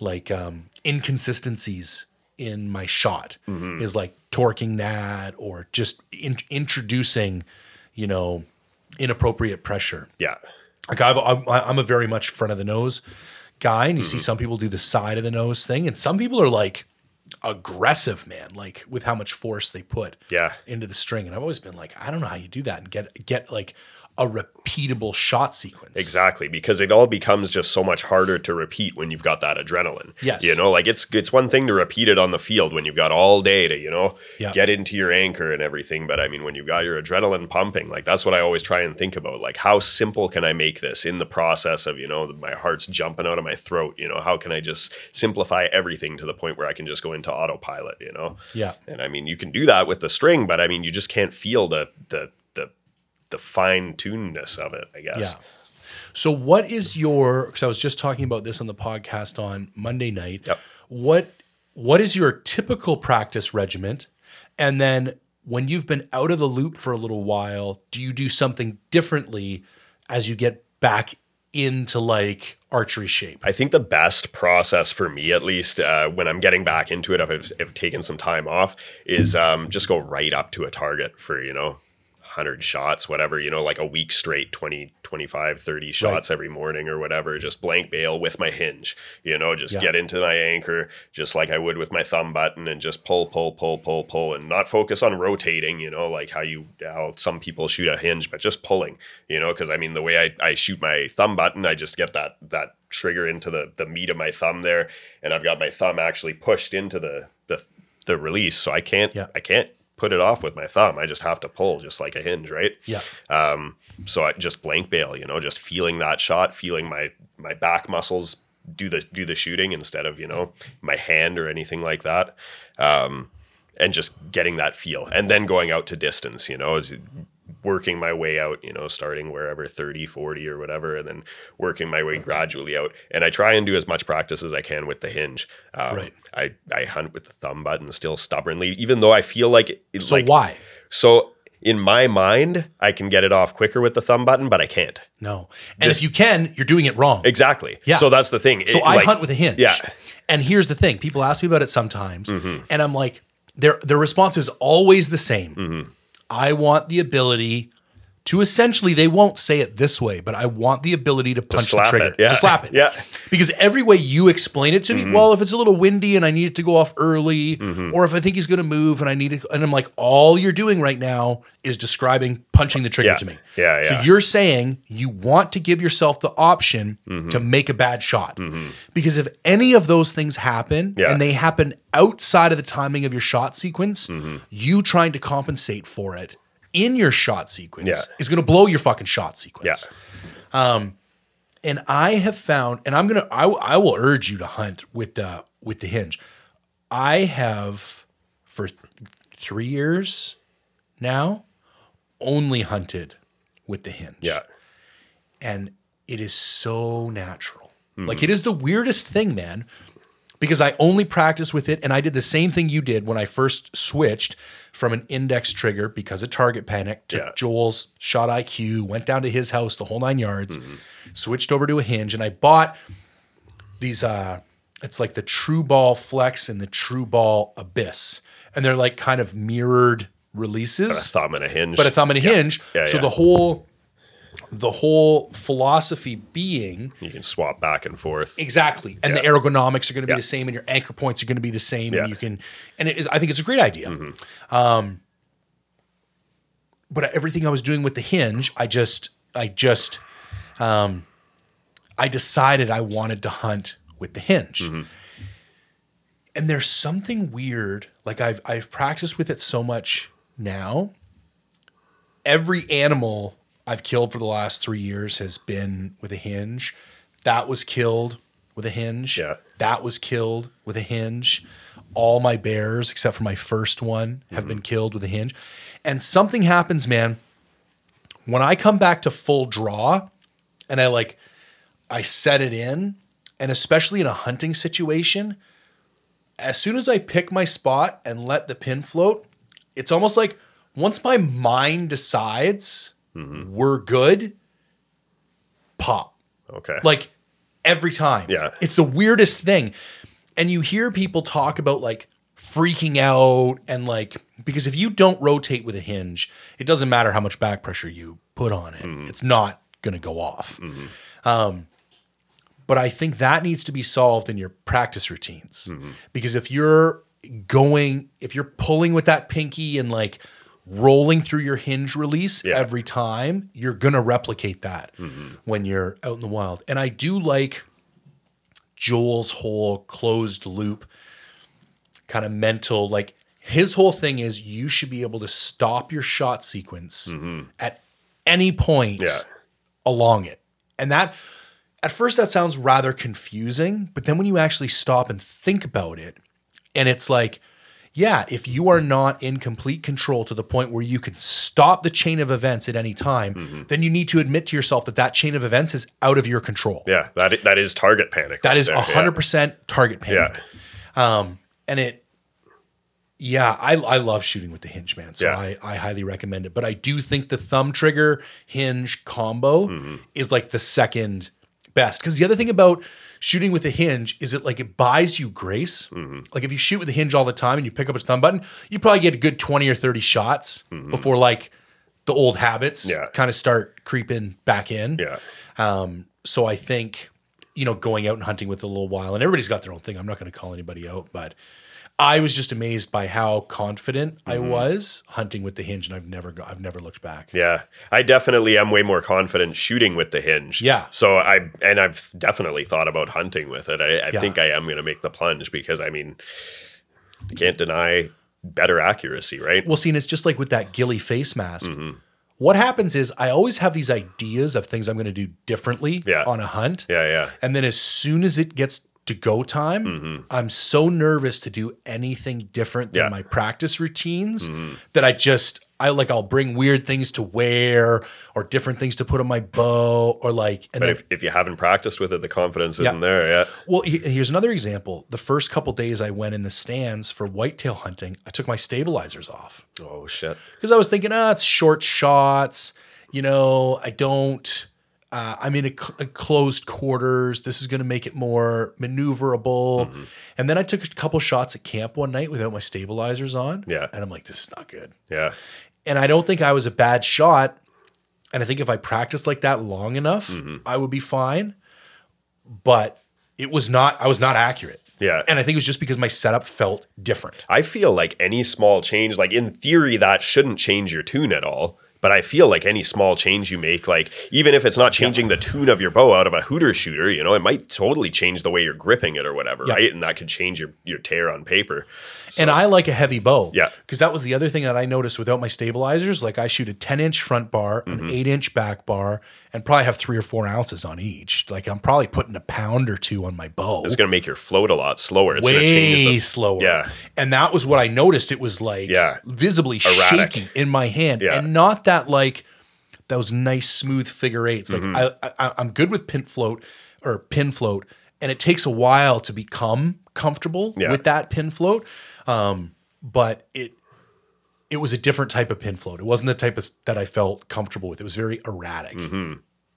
like um, inconsistencies in my shot. Mm-hmm. Is like torquing that or just in, introducing, you know, inappropriate pressure. Yeah. Like I've, I'm, I'm a very much front of the nose guy, and you Mm-hmm. see some people do the side of the nose thing, and some people are like aggressive, man, like with how much force they put Yeah. into the string. And I've always been like, I don't know how you do that and get get like a repeatable shot sequence. Exactly, because it all becomes just so much harder to repeat when you've got that adrenaline. Yes. You know, like it's it's one thing to repeat it on the field when you've got all day to, you know, Yeah. get into your anchor and everything. But I mean, when you've got your adrenaline pumping, like that's what I always try and think about. Like, how simple can I make this in the process of, you know, my heart's jumping out of my throat? You know, how can I just simplify everything to the point where I can just go into autopilot, you know? Yeah. And I mean, you can do that with the string, but I mean, you just can't feel the the the fine tunedness of it. I guess. Yeah. So what is your because I was just talking about this on the podcast on Monday night. Yep. What what is your typical practice regiment? And then when you've been out of the loop for a little while, do you do something differently as you get back into like archery shape? I think the best process for me, at least, uh, when I'm getting back into it, if I've, if I've taken some time off, is um, just go right up to a target for, you know, 100 shots, whatever, you know, like a week straight, 20, 25, 30 shots every morning or whatever, just blank bail with my hinge, you know, just Yeah. get into my anchor, just like I would with my thumb button and just pull, pull, pull, pull, pull, and not focus on rotating, you know, like how you, how some people shoot a hinge, but just pulling, you know, because I mean, the way I, I shoot my thumb button, I just get that, that trigger into the, the meat of my thumb there. And I've got my thumb actually pushed into the, the, the release. So I can't, Yeah. I can't put it off with my thumb. I just have to pull just like a hinge, right? Yeah. Um, so I just blank bail, you know, just feeling that shot, feeling my my back muscles do the do the shooting instead of you know my hand or anything like that, um, and just getting that feel, and then going out to distance, you know, is working my way out, you know, starting wherever 30, 40 or whatever, and then working my way gradually out. And I try and do as much practice as I can with the hinge. Um, Right. I, I hunt with the thumb button still stubbornly, even though I feel like it, So like, why? so in my mind, I can get it off quicker with the thumb button, but I can't. No. And if you can, you're doing it wrong. Exactly. Yeah. So that's the thing. So It, I like- hunt with a hinge. Yeah. Mm-hmm. And here's the thing: people ask me about it sometimes, and I'm like, their their response is always the same. Mm-hmm. I want the ability to essentially, they won't say it this way, but I want the ability to punch the slap trigger, it. Yeah. to slap it. Yeah. Mm-hmm. Because every way you explain it to me, well, if it's a little windy and I need it to go off early, or if I think he's going to move and I need it, and I'm like, all you're doing right now is describing punching the trigger Yeah. to me. Yeah, yeah. So you're saying you want to give yourself the option Mm-hmm. to make a bad shot. Because if any of those things happen Yeah. and they happen outside of the timing of your shot sequence, Mm-hmm. you trying to compensate for it in your shot sequence Yeah. is going to blow your fucking shot sequence. Yeah. Um, and I have found, and I'm gonna, I will urge you to hunt with the with the hinge. I have for th- three years now only hunted with the hinge Yeah. and it is so natural. Mm-hmm. Like it is the weirdest thing, man. Because I only practice with it, and I did the same thing you did when I first switched from an index trigger because of target panic. to Yeah. Joel's shot IQ, went down to his house, the whole nine yards, switched over to a hinge, and I bought these. uh It's like the Tru Ball Flex and the Tru Ball Abyss, and they're like kind of mirrored releases A thumb and a hinge. but a thumb and a hinge. Yeah, so yeah. the whole the whole philosophy being you can swap back and forth. exactly, and the ergonomics are going to be Yeah. the same, and your anchor points are going to be the same, Yeah. and you can, and it is, I think it's a great idea. Um, but everything I was doing with the hinge, I just, I just, um, I decided I wanted to hunt with the hinge. And there's something weird. Like I've I've practiced with it so much now. Every animal I've killed for the last three years has been with a hinge. That was killed with a hinge. Yeah. That was killed with a hinge. All my bears, except for my first one, have mm-hmm. been killed with a hinge. And something happens, man. When I come back to full draw and I like I set it in, and especially in a hunting situation, as soon as I pick my spot and let the pin float, it's almost like once my mind decides Mm-hmm. we're good, pop. Okay. Like every time. Yeah. It's the weirdest thing. And you hear people talk about like freaking out and like, because if you don't rotate with a hinge, it doesn't matter how much back pressure you put on it, mm-hmm. it's not going to go off. Mm-hmm. Um, but I think that needs to be solved in your practice routines. Because if you're going, if you're pulling with that pinky and like rolling through your hinge release Yeah. every time, you're going to replicate that mm-hmm. when you're out in the wild. And I do like Joel's whole closed loop kind of mental like his whole thing is you should be able to stop your shot sequence mm-hmm. at any point Yeah. along it. And that at first that sounds rather confusing, but then when you actually stop and think about it, and it's like, yeah, if you are not in complete control to the point where you can stop the chain of events at any time, then you need to admit to yourself that that chain of events is out of your control. Yeah, that that is target panic. That right is there. a hundred percent target panic. Yeah. And it, yeah, I, I love shooting with the hinge, man. So Yeah. I, I highly recommend it. But I do think the thumb trigger hinge combo Mm-hmm. is like the second best. Because the other thing about shooting with a hinge is it like it buys you grace. Mm-hmm. Like if you shoot with a hinge all the time and you pick up its thumb button, you probably get a good 20 or 30 shots before like the old habits Mm-hmm. Yeah. kind of start creeping back in. Yeah. Um, so I think, you know, going out and hunting with a little while, and everybody's got their own thing. I'm not going to call anybody out, but I was just amazed by how confident I Mm-hmm. was hunting with the hinge, and I've never, go, I've never looked back. Yeah, I definitely am way more confident shooting with the hinge. Yeah. So I and I've definitely thought about hunting with it. I, I Yeah. think I am going to make the plunge because I mean, you can't deny better accuracy, right? Well, see, and it's just like with that ghillie face mask. Mm-hmm. What happens is I always have these ideas of things I'm going to do differently Yeah. on a hunt. yeah, yeah, And then as soon as it gets to go time, I'm so nervous to do anything different than Mm-hmm. Yeah. my practice routines that I just I like I'll bring weird things to wear or different things to put on my bow or like and But then if, if you haven't practiced with it, the confidence Yeah. isn't there. Yeah. well he- here's another example. The first couple days I went in the stands for whitetail hunting, I took my stabilizers off Oh shit. because I was thinking, ah, it's short shots. You know, I don't. Uh, I'm in a, cl- a closed quarters. This is going to make it more maneuverable. Mm-hmm. And then I took a couple shots at camp one night without my stabilizers on. Yeah. and I'm like, this is not good. Yeah. And I don't think I was a bad shot. And I think if I practiced like that long enough, Mm-hmm. I would be fine. But it was not. I was not accurate. Yeah. And I think it was just because my setup felt different. I feel like any small change, like in theory, that shouldn't change your tune at all. But I feel like any small change you make, like even if it's not changing the tune of your bow out of a hooter shooter, you know, it might totally change the way you're gripping it or whatever, Yeah. right? And that could change your your tear on paper. And I like a heavy bow. Yeah. Because that was the other thing that I noticed without my stabilizers. Like I shoot a 10 inch front bar, Mm-hmm. an eight inch back bar, and probably have three or four ounces on each. Like I'm probably putting a pound or two on my bow. It's going to make your float a lot slower. It's going to change the slower. Yeah. And that was what I noticed. It was like Yeah. visibly Erratic. shaking in my hand. Yeah. And not that like those nice smooth figure eights. Like Mm-hmm. I, I I'm good with pin float or pin float, and it takes a while to become comfortable Yeah. with that pin float. Um, but it it was a different type of pin float. It wasn't the type of that I felt comfortable with. It was very erratic. Mm-hmm.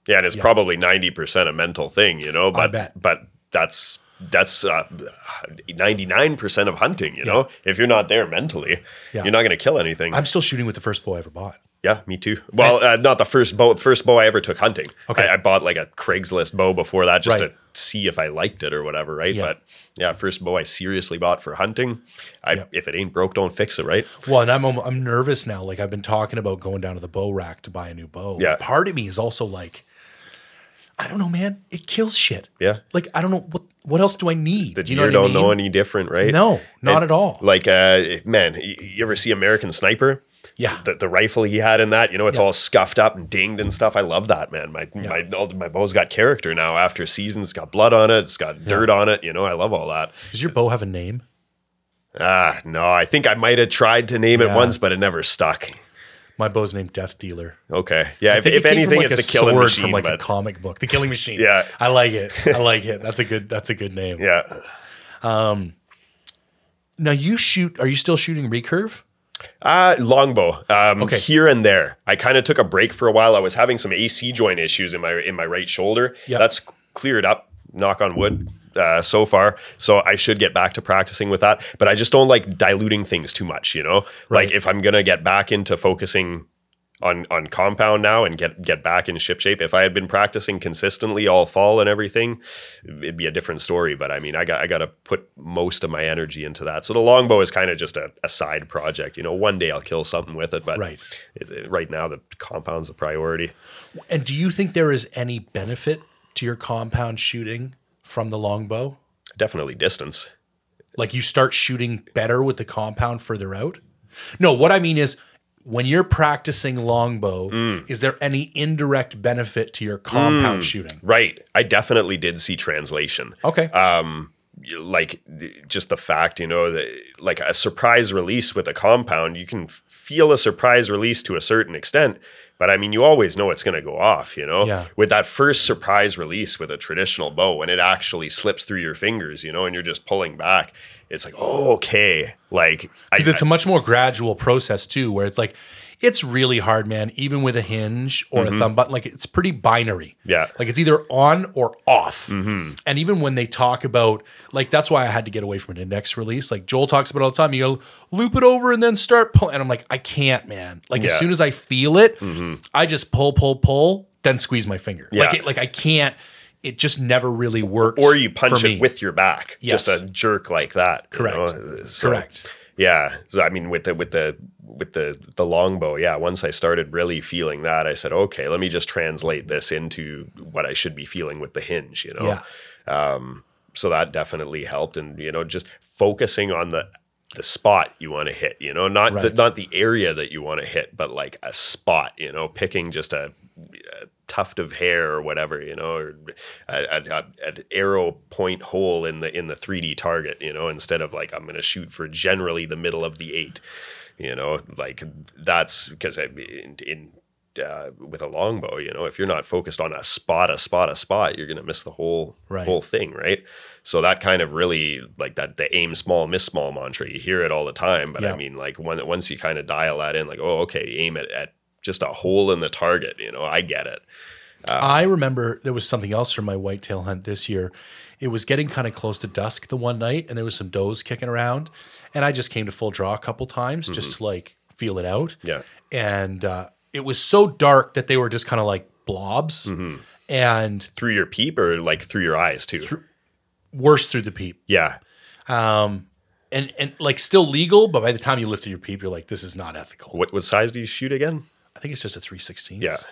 Yeah, and it's probably ninety percent a mental thing, you know. But bet. but that's that's uh, ninety nine percent of hunting. You know, if you're not there mentally, Yeah. you're not going to kill anything. I'm still shooting with the first bow I ever bought. Yeah, me too. Well, uh, not the first bow. First bow I ever took hunting. Okay. I, I bought like a Craigslist bow before that just Right. to see if I liked it or whatever, right? Yeah. But yeah, first bow I seriously bought for hunting. I Yeah. if it ain't broke, don't fix it, right? Well, and I'm I'm nervous now. Like I've been talking about going down to the bow rack to buy a new bow. Yeah. Part of me is also like, I don't know, man. It kills shit. Yeah. Like I don't know what what else do I need? The do you deer know don't I mean? know any different, right? No, not And, at all. Like, uh, man, you ever see American Sniper? Yeah. the, the rifle he had in that, you know, it's all scuffed up and dinged and stuff. I love that, man. My my all, my bow's got character now. After seasons, got blood on it. It's got dirt on it. You know, I love all that. Does your bow have a name? Ah, no, I think I might have tried to name it once, but it never stuck. My bow's named Death Dealer. Okay, yeah. If, if anything, like, it's a the killing sword machine. from like a comic book, The Killing Machine. Yeah. I like it. I [laughs] like it. That's a good. That's a good name. yeah, Um. Now you shoot. Are you still shooting recurve? Uh, longbow. Um, Okay. here and there. I kind of took a break for a while. I was having some AC joint issues in my in my right shoulder. Yep. That's cleared up. Knock on wood. Uh, so far, so I should get back to practicing with that. But I just don't like diluting things too much. You know, Right. like if I'm gonna get back into focusing on on compound now and get get back in ship shape. If I had been practicing consistently all fall and everything, it'd be a different story. But I mean, I got I got to put most of my energy into that. So the longbow is kind of just a, a side project. You know, one day I'll kill something with it, but Right. it- it- right now the compound's the priority. And do you think there is any benefit to your compound shooting from the longbow? Definitely distance. Like you start shooting better with the compound further out? No, what I mean is when you're practicing longbow, Mm. is there any indirect benefit to your compound shooting? Right. I definitely did see translation. Okay. um like just the fact you know that like a surprise release with a compound you can feel a surprise release to a certain extent but i mean you always know it's going to go off you know Yeah. with that first surprise release with a traditional bow when it actually slips through your fingers you know and you're just pulling back it's like oh okay like Because it's a much more gradual process too, where it's like it's really hard, man. Even with a hinge or a thumb button, like it's pretty binary. Mm-hmm. Yeah. Mm-hmm. like it's either on or off. And even when they talk about like that's why I had to get away from an index release. Like Joel talks about all the time. You go loop it over and then start pulling, and I'm like, I can't, man. Like as Yeah. Mm-hmm. soon as I feel it, I just pull, pull, pull, then squeeze my finger. Like Yeah. it, like I can't. It just never really worked. or you punch it with your back Yes. just a jerk like that you Correct. know? So- Correct. Yeah. So I mean with the with the with the the longbow, yeah, once I started really feeling that, I said, okay, let me just translate this into what I should be feeling with the hinge, you know. Yeah. Um, so that definitely helped and you know, just focusing on the the spot you want to hit, you know, not the, not the area that you want to hit, but like a spot, you know, picking just a tuft of hair or whatever, you know, or a, a, a- an arrow point hole in the in the 3D target, you know, instead of like I'm going to shoot for generally the middle of the eight, you know, like that's because I in, in uh, with a longbow, you know, if you're not focused on a spot, a spot, a spot, you're going to miss the whole Right. whole thing, right? So that kind of really like that the aim small, miss small mantra. You hear it all the time, but Yeah. I mean, like when once you kind of dial that in, like, oh, okay, aim it at just a hole in the target. You know, I get it. Uh, I remember there was something else from my whitetail hunt this year. It was getting kind of close to dusk the one night, and there was some does kicking around, and I just came to full draw a couple times just mm-hmm. to like feel it out. Yeah. and uh, it was so dark that they were just kind of like blobs, mm-hmm. and Through your peep or like through your eyes too. worse through the peep, yeah. Um, and and like still legal, but by the time you lifted your peep, you're like, this is not ethical. What what size do you shoot again? I think it's just a three sixteen. Yeah. Mm-hmm.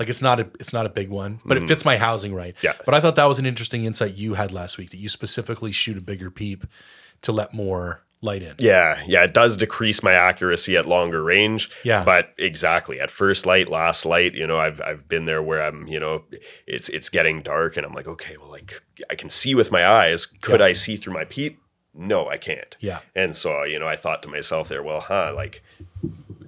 Like it's not a it's not a big one, but it fits my housing right. Yeah. But I thought that was an interesting insight you had last week that you specifically shoot a bigger peep to let more light in. Yeah, yeah, it does decrease my accuracy at longer range. Yeah. but exactly at first light, last light, you know, I've I've been there where I'm, you know, it's it's getting dark, and I'm like, okay, well, like I can see with my eyes. Could Yeah. I see through my peep? No, I can't. Yeah. And so, you know, I thought to myself there, well, huh, like,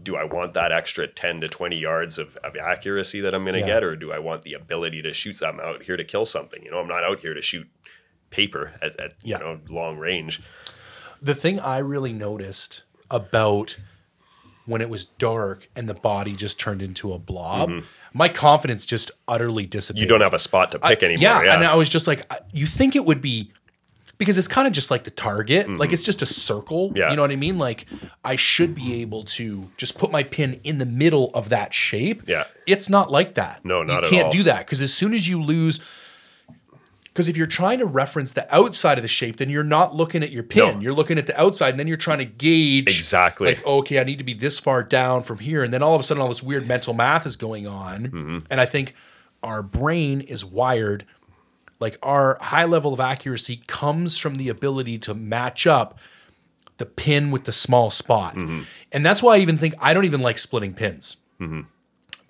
do I want that extra 10 to 20 yards of, of accuracy that I'm going to Yeah. get, or do I want the ability to shoot? I'm out here to kill something. You know, I'm not out here to shoot paper at, at Yeah. you know long range. The thing I really noticed about when it was dark and the body just turned into a blob, my confidence just utterly. Mm-hmm. You don't have a spot to pick I- anymore. Yeah, Yeah, and I was just like, you think it would be because it's kind of just like the target, like it's just a circle. Mm-hmm. Yeah. You know what I mean? Like I should be able to just put my pin in the middle of that shape. Yeah. It's not like that. No, not You can't do that because as soon as you lose. Because if you're trying to reference the outside of the shape, then you're not looking at your pin. No. You're looking at the outside, and then you're trying to gauge Exactly. Like, okay, I need to be this far down from here, and then all of a sudden, all this weird mental math is going on. Mm-hmm. And I think our brain is wired like our high level of accuracy comes from the ability to match up the pin with the small spot. Mm-hmm. And that's why I even think I don't even like splitting pins.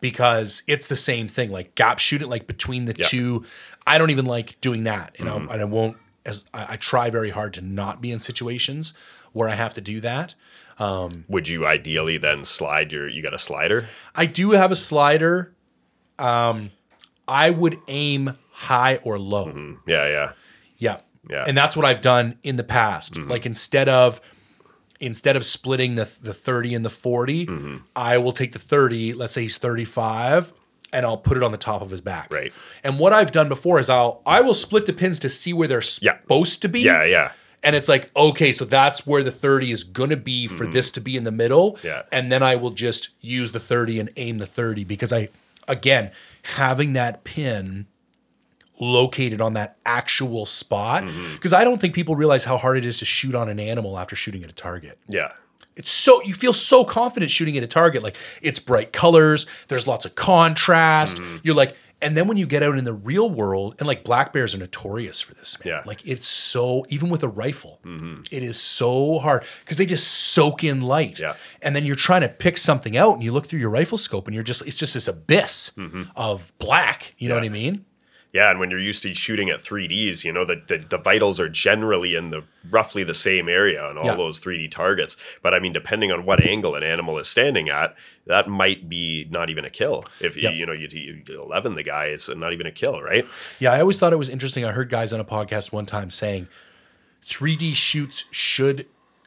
Because it's the same thing, like gap shoot it like between the Yeah. Mm-hmm. two. I don't even like doing that, you know, and I won't. As I, I try very hard to not be in situations where I have to do that. Um, Would you ideally then slide your? You got a slider? I do have a slider. Um, I would aim high or low. Mm-hmm. Yeah, yeah. Yeah. Yeah. And that's what I've done in the past. Mm-hmm. Like instead of instead of splitting the the 30 and the 40, mm-hmm. I will take the 30, let's say he's 35, and I'll put it on the top of his back. Right. And what I've done before is I'll I will split the pins to see where they're Yeah. supposed to be. Yeah, yeah. And it's like, okay, so that's where the 30 is going to be for this to be in the middle. Mm-hmm. Yeah. And then I will just use the 30 and aim the 30 because I, again, having that pin located on that actual spot. Mm-hmm. Because I don't think people realize how hard it is to shoot on an animal after shooting at a target. Yeah. It's so you feel so confident shooting at a target. Like it's bright colors, there's lots of contrast. Mm-hmm. You're like, and then when you get out in the real world, and like black bears are notorious for this, man. Yeah. Mm-hmm. Like it's so even with a rifle, it is so hard because they just soak in light. Yeah. And then you're trying to pick something out, and you look through your rifle scope, and you're just it's just this abyss of black. You know what I Mm-hmm. Mean? Yeah, and when you're used to shooting at 3Ds, you know, the, the, the vitals are generally in the roughly the same area on all Yeah. those 3D targets. But I mean, depending on what angle an animal is standing at, that might be not even a kill. If Yep. you, you know you, you 11 the guy, it's not even a kill, right? Yeah, I always thought it was interesting. I heard guys on a podcast one time saying 3D shoots should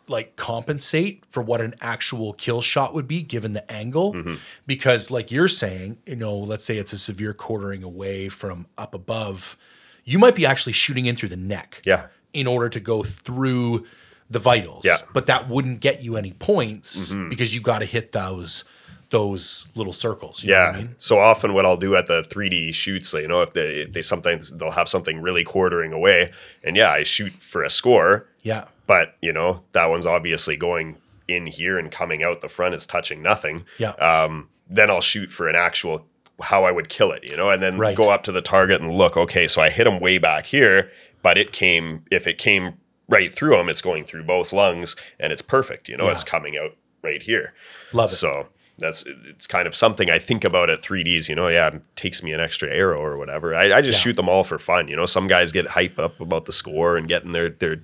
like compensate for what an actual kill shot would be given the angle Mm-hmm. because like you're saying, you know, let's say it's a severe quartering away from up above, you might be actually shooting in through the neck. Yeah. In order to go through the vitals. Yeah. Mm-hmm. But that wouldn't get you any points because you got to hit those those little circles. You know Yeah. I mean? So often, what I'll do at the 3D shoots, you know, if they they sometimes they'll have something really quartering away, and yeah, I shoot for a score, Yeah. But you know that one's obviously going in here and coming out the front. It's touching nothing. Yeah. Um, then I'll shoot for an actual how I would kill it, you know, and then Right. go up to the target and look. Okay, so I hit him way back here, but it came. If it came right through him, it's going through both lungs, and it's perfect. You know, Yeah. it's coming out right here. Love it. So that's it's kind of something I think about at 3Ds. You know, yeah, it takes me an extra arrow or whatever. I, I just Yeah. shoot them all for fun. You know, some guys get hyped up about the score and getting their their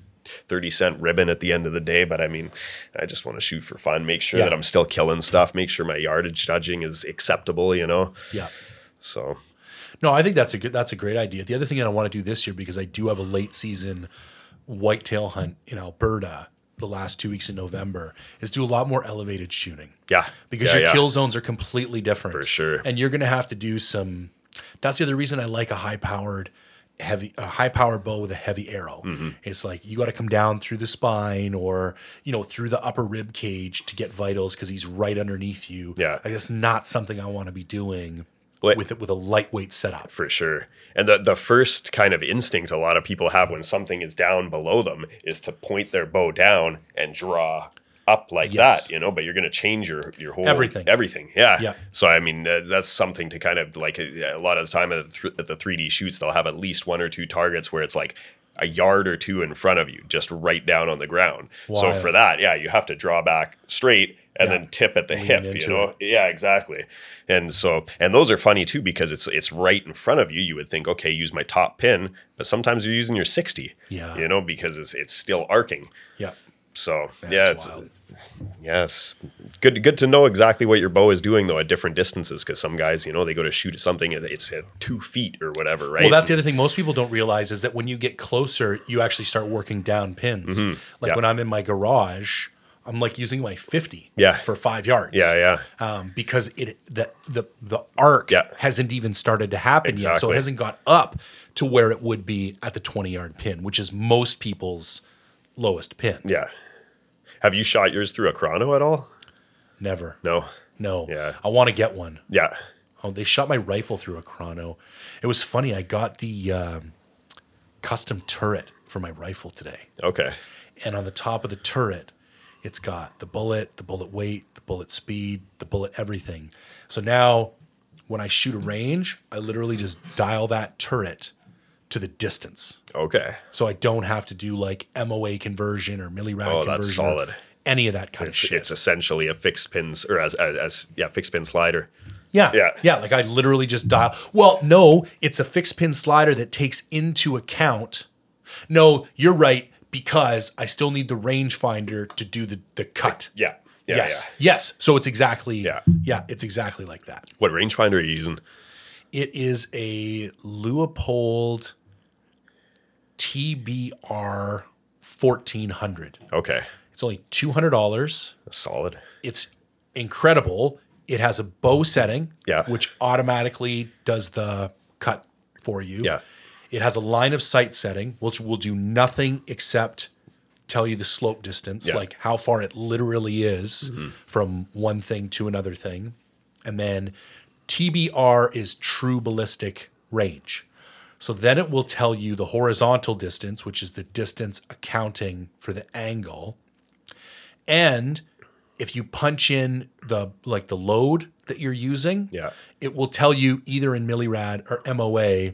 30 cent ribbon at the end of the day. But I mean, I just want to shoot for fun, make sure Yeah. that I'm still killing stuff, make sure my yardage judging is acceptable. You know, yeah. so No, I think that's a good that's a great idea. The other thing that I want to do this year because I do have a late season whitetail hunt in Alberta uh, the last two weeks in November is do a lot more elevated shooting yeah, because yeah, your yeah. kill zones are completely different For sure. and you're going to have to do some. That's the other reason I like a high powered heavy a high powered bow with a heavy arrow. Mm-hmm. It's like you got to come down through the spine or you know through the upper rib cage to get vitals because he's right underneath you. Yeah. like that's not something I want to be doing with it with a lightweight setup. for sure. And the the first kind of instinct a lot of people have when something is down below them is to point their bow down and draw up like Yes. that, you know. But you're going to change your your whole Everything. everything. Yeah. Yeah. So I mean, uh, that's something to kind of like a, a lot of the time at the, th- at the 3D shoots, they'll have at least one or two targets where it's like a yard or two in front of you, just right down on the ground. So for that, yeah, you have to draw back straight and Yeah. then tip at the Lean hip, you know. Yeah, exactly. And so, and those are funny too because it's it's right in front of you. You would think, okay, use my top pin, but sometimes you're using your sixty. Yeah. you know, because it's it's still arcing. Yeah. So That's yeah, it's, yes, good good to know exactly what your bow is doing though at different distances because some guys, you know, they go to shoot something and it's at two feet or whatever, right? Well, that's the other thing most people don't realize is that when you get closer, you actually start working down pins. Like Mm-hmm. Yeah. when I'm in my garage, I'm like using my 50 Yeah. for five yards. yeah, yeah. Um, because it the the the arc Yeah. hasn't even started to happen yet, so it hasn't got up to where it would be at the 20 yard pin, which is most people's lowest pin. Yeah. Have you shot yours through a chrono at all? Never, No. no. Yeah. I want to get one. Yeah. Oh, they shot my rifle through a chrono. It was funny. I got the um, custom turret for my rifle today. Okay. And on the top of the turret, it's got the bullet, the bullet weight, the bullet speed, the bullet everything. So now when I shoot a range, I literally just dial that turret to the distance. Okay. So I don't have to do like MOA conversion or millirad Oh, conversion. that's or solid. Any of that kind It's, of shit. it's essentially a fixed pins or as, as, as yeah, fixed pin slider. Yeah. Yeah. Yeah. Like I literally just dial. Well, no, it's a fixed pin slider that takes into account. No, you're right, because I still need the rangefinder to do the, the cut. Yeah. Yeah. yes. Yeah. Yes. So it's exactly. Yeah. Yeah. It's exactly like that. What rangefinder are you using? It is a Leupold TBR 1400. Okay. It's only $200. Solid. It's incredible. It has a bow setting, Yeah. which automatically does the cut for you. Yeah. It has a line of sight setting, which will do nothing except tell you the slope distance, Yeah. like how far it literally is mm-hmm. from one thing to another thing. And then TBR is true ballistic range. So then it will tell you the horizontal distance, which is the distance accounting for the angle. And if you punch in the like the load that you're using, Yeah. it will tell you either in millirad or MOA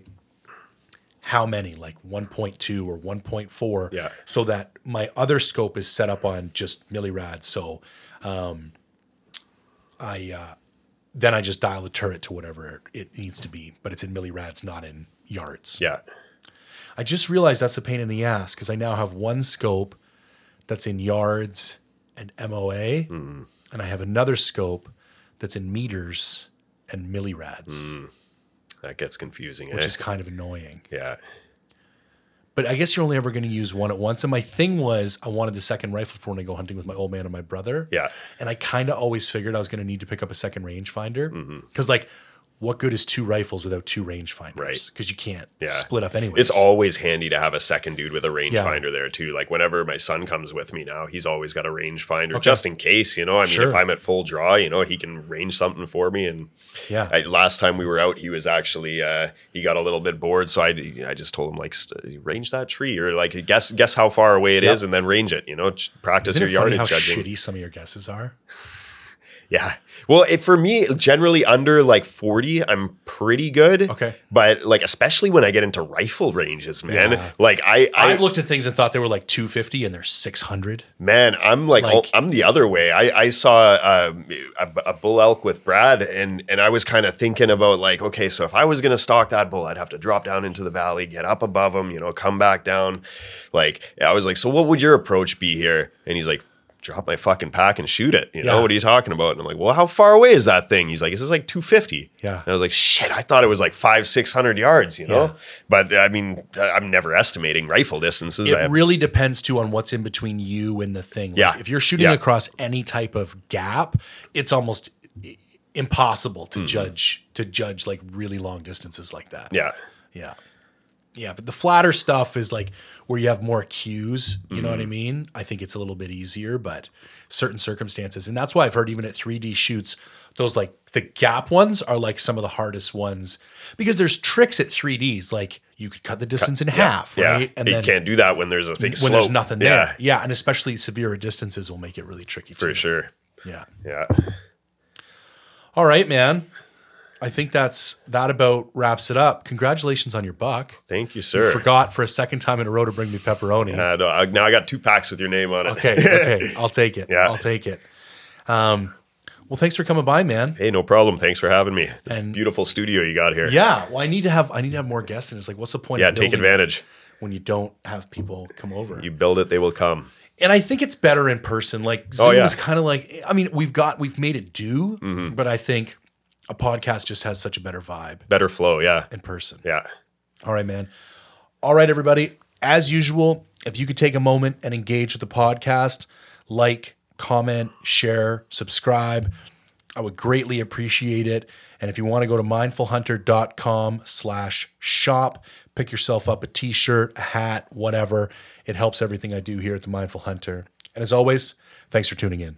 how many, like 1.2 or 1.4. Yeah. So that my other scope is set up on just millirad. So um, I uh, then I just dial the turret to whatever it needs to be, but it's in millirads, not in yards. Yeah. I just realized that's a pain in the ass because I now have one scope that's in yards and MOA, Mm-hmm. and I have another scope that's in meters and millirads, That gets confusing. which eh? is kind of annoying. yeah. But I guess you're only ever going to use one at once. And my thing was, I wanted the second rifle for when I go hunting with my old man and my brother. Yeah. And I kind of always figured I was going to need to pick up a second rangefinder Mm-hmm. because, like, what good is two rifles without two rangefinders? Right. Because you can't Yeah. split up anyway. It's always handy to have a second dude with a Yeah. rangefinder there too. Like whenever my son comes with me now, he's always got a rangefinder just in case, you know. I mean, Sure. if I'm at full draw, you know, he can range something for me. And Yeah. I, last time we were out, he was actually uh, he got a little bit bored, so I, I just told him like st- range that tree or like guess guess how far away it is, Yep. and then range it. You know, practice Isn't your funny yardage how judging. shitty some of your guesses are? Yeah. Well, it, for me, generally under like 40, I'm pretty good. Okay. But like, especially when I get into rifle ranges, man, Yeah. like I, I, I've looked at things and thought they were like 250 and they're 600. man, I'm like, Like- oh, I'm the other way. I, I saw um, a, a bull elk with Brad and, and I was kind of thinking about like, okay, so if I was going to stalk that bull, I'd have to drop down into the valley, get up above him, you know, come back down. Like, I was like, so what would your approach be here? And he's like, drop my fucking pack and shoot it. You know, Yeah. what are you talking about? And I'm like, well, how far away is that thing? He's like, this is like 250. Yeah. And I was like, shit, I thought it was like five, 600 yards, you know? Yeah. But uh, I mean, uh, I'm never estimating rifle distances. It I, really depends too on what's in between you and the thing. Like, Yeah. If you're shooting Yeah. across any type of gap, it's almost impossible to hmm. judge to judge like really long distances like that. yeah. Yeah. Yeah, but the flatter stuff is like where you have more cues, you know what I Mm-hmm. mean? I think it's a little bit easier, but certain circumstances. And that's why I've heard even at 3D shoots, those like the gap ones are like some of the hardest ones because there's tricks at 3Ds. Like you could cut the distance in half, Yeah. right? And you then can't do that when there's a big when slope. there's nothing there. Yeah, Yeah. And especially severe distances will make it really tricky for too. sure. Yeah. Yeah. All right, man. I think that's that about wraps it up. Congratulations on your buck. Thank you, sir. I forgot for a second time in a row to bring me pepperoni. Uh, no, I- now I got two packs with your name on it. Okay, [laughs] okay, I'll take it. Yeah. I'll take it. Um, well, thanks for coming by, man. Hey, no problem. Thanks for having me. The And- beautiful studio you got here. Yeah, well, I need to have I need to have more guests, and it's like, what's the point? Yeah, take advantage. when you don't have people come over. You build it, they will come. and I think it's better in person. Like Zoom Oh, yeah. is kind of like, I mean, we've got we've made it do, Mm-hmm. but I think a podcast just has such a better vibe Better flow. Yeah. in person. Yeah. All right, man. All right, everybody. As usual, if you could take a moment and engage with the podcast, like, comment, share, subscribe, I would greatly appreciate it. And if you want to go to mindfulhunter.com slash shop, pick yourself up a t-shirt, a hat, whatever. It helps everything I do here at the Mindful Hunter. And as always, thanks for tuning in.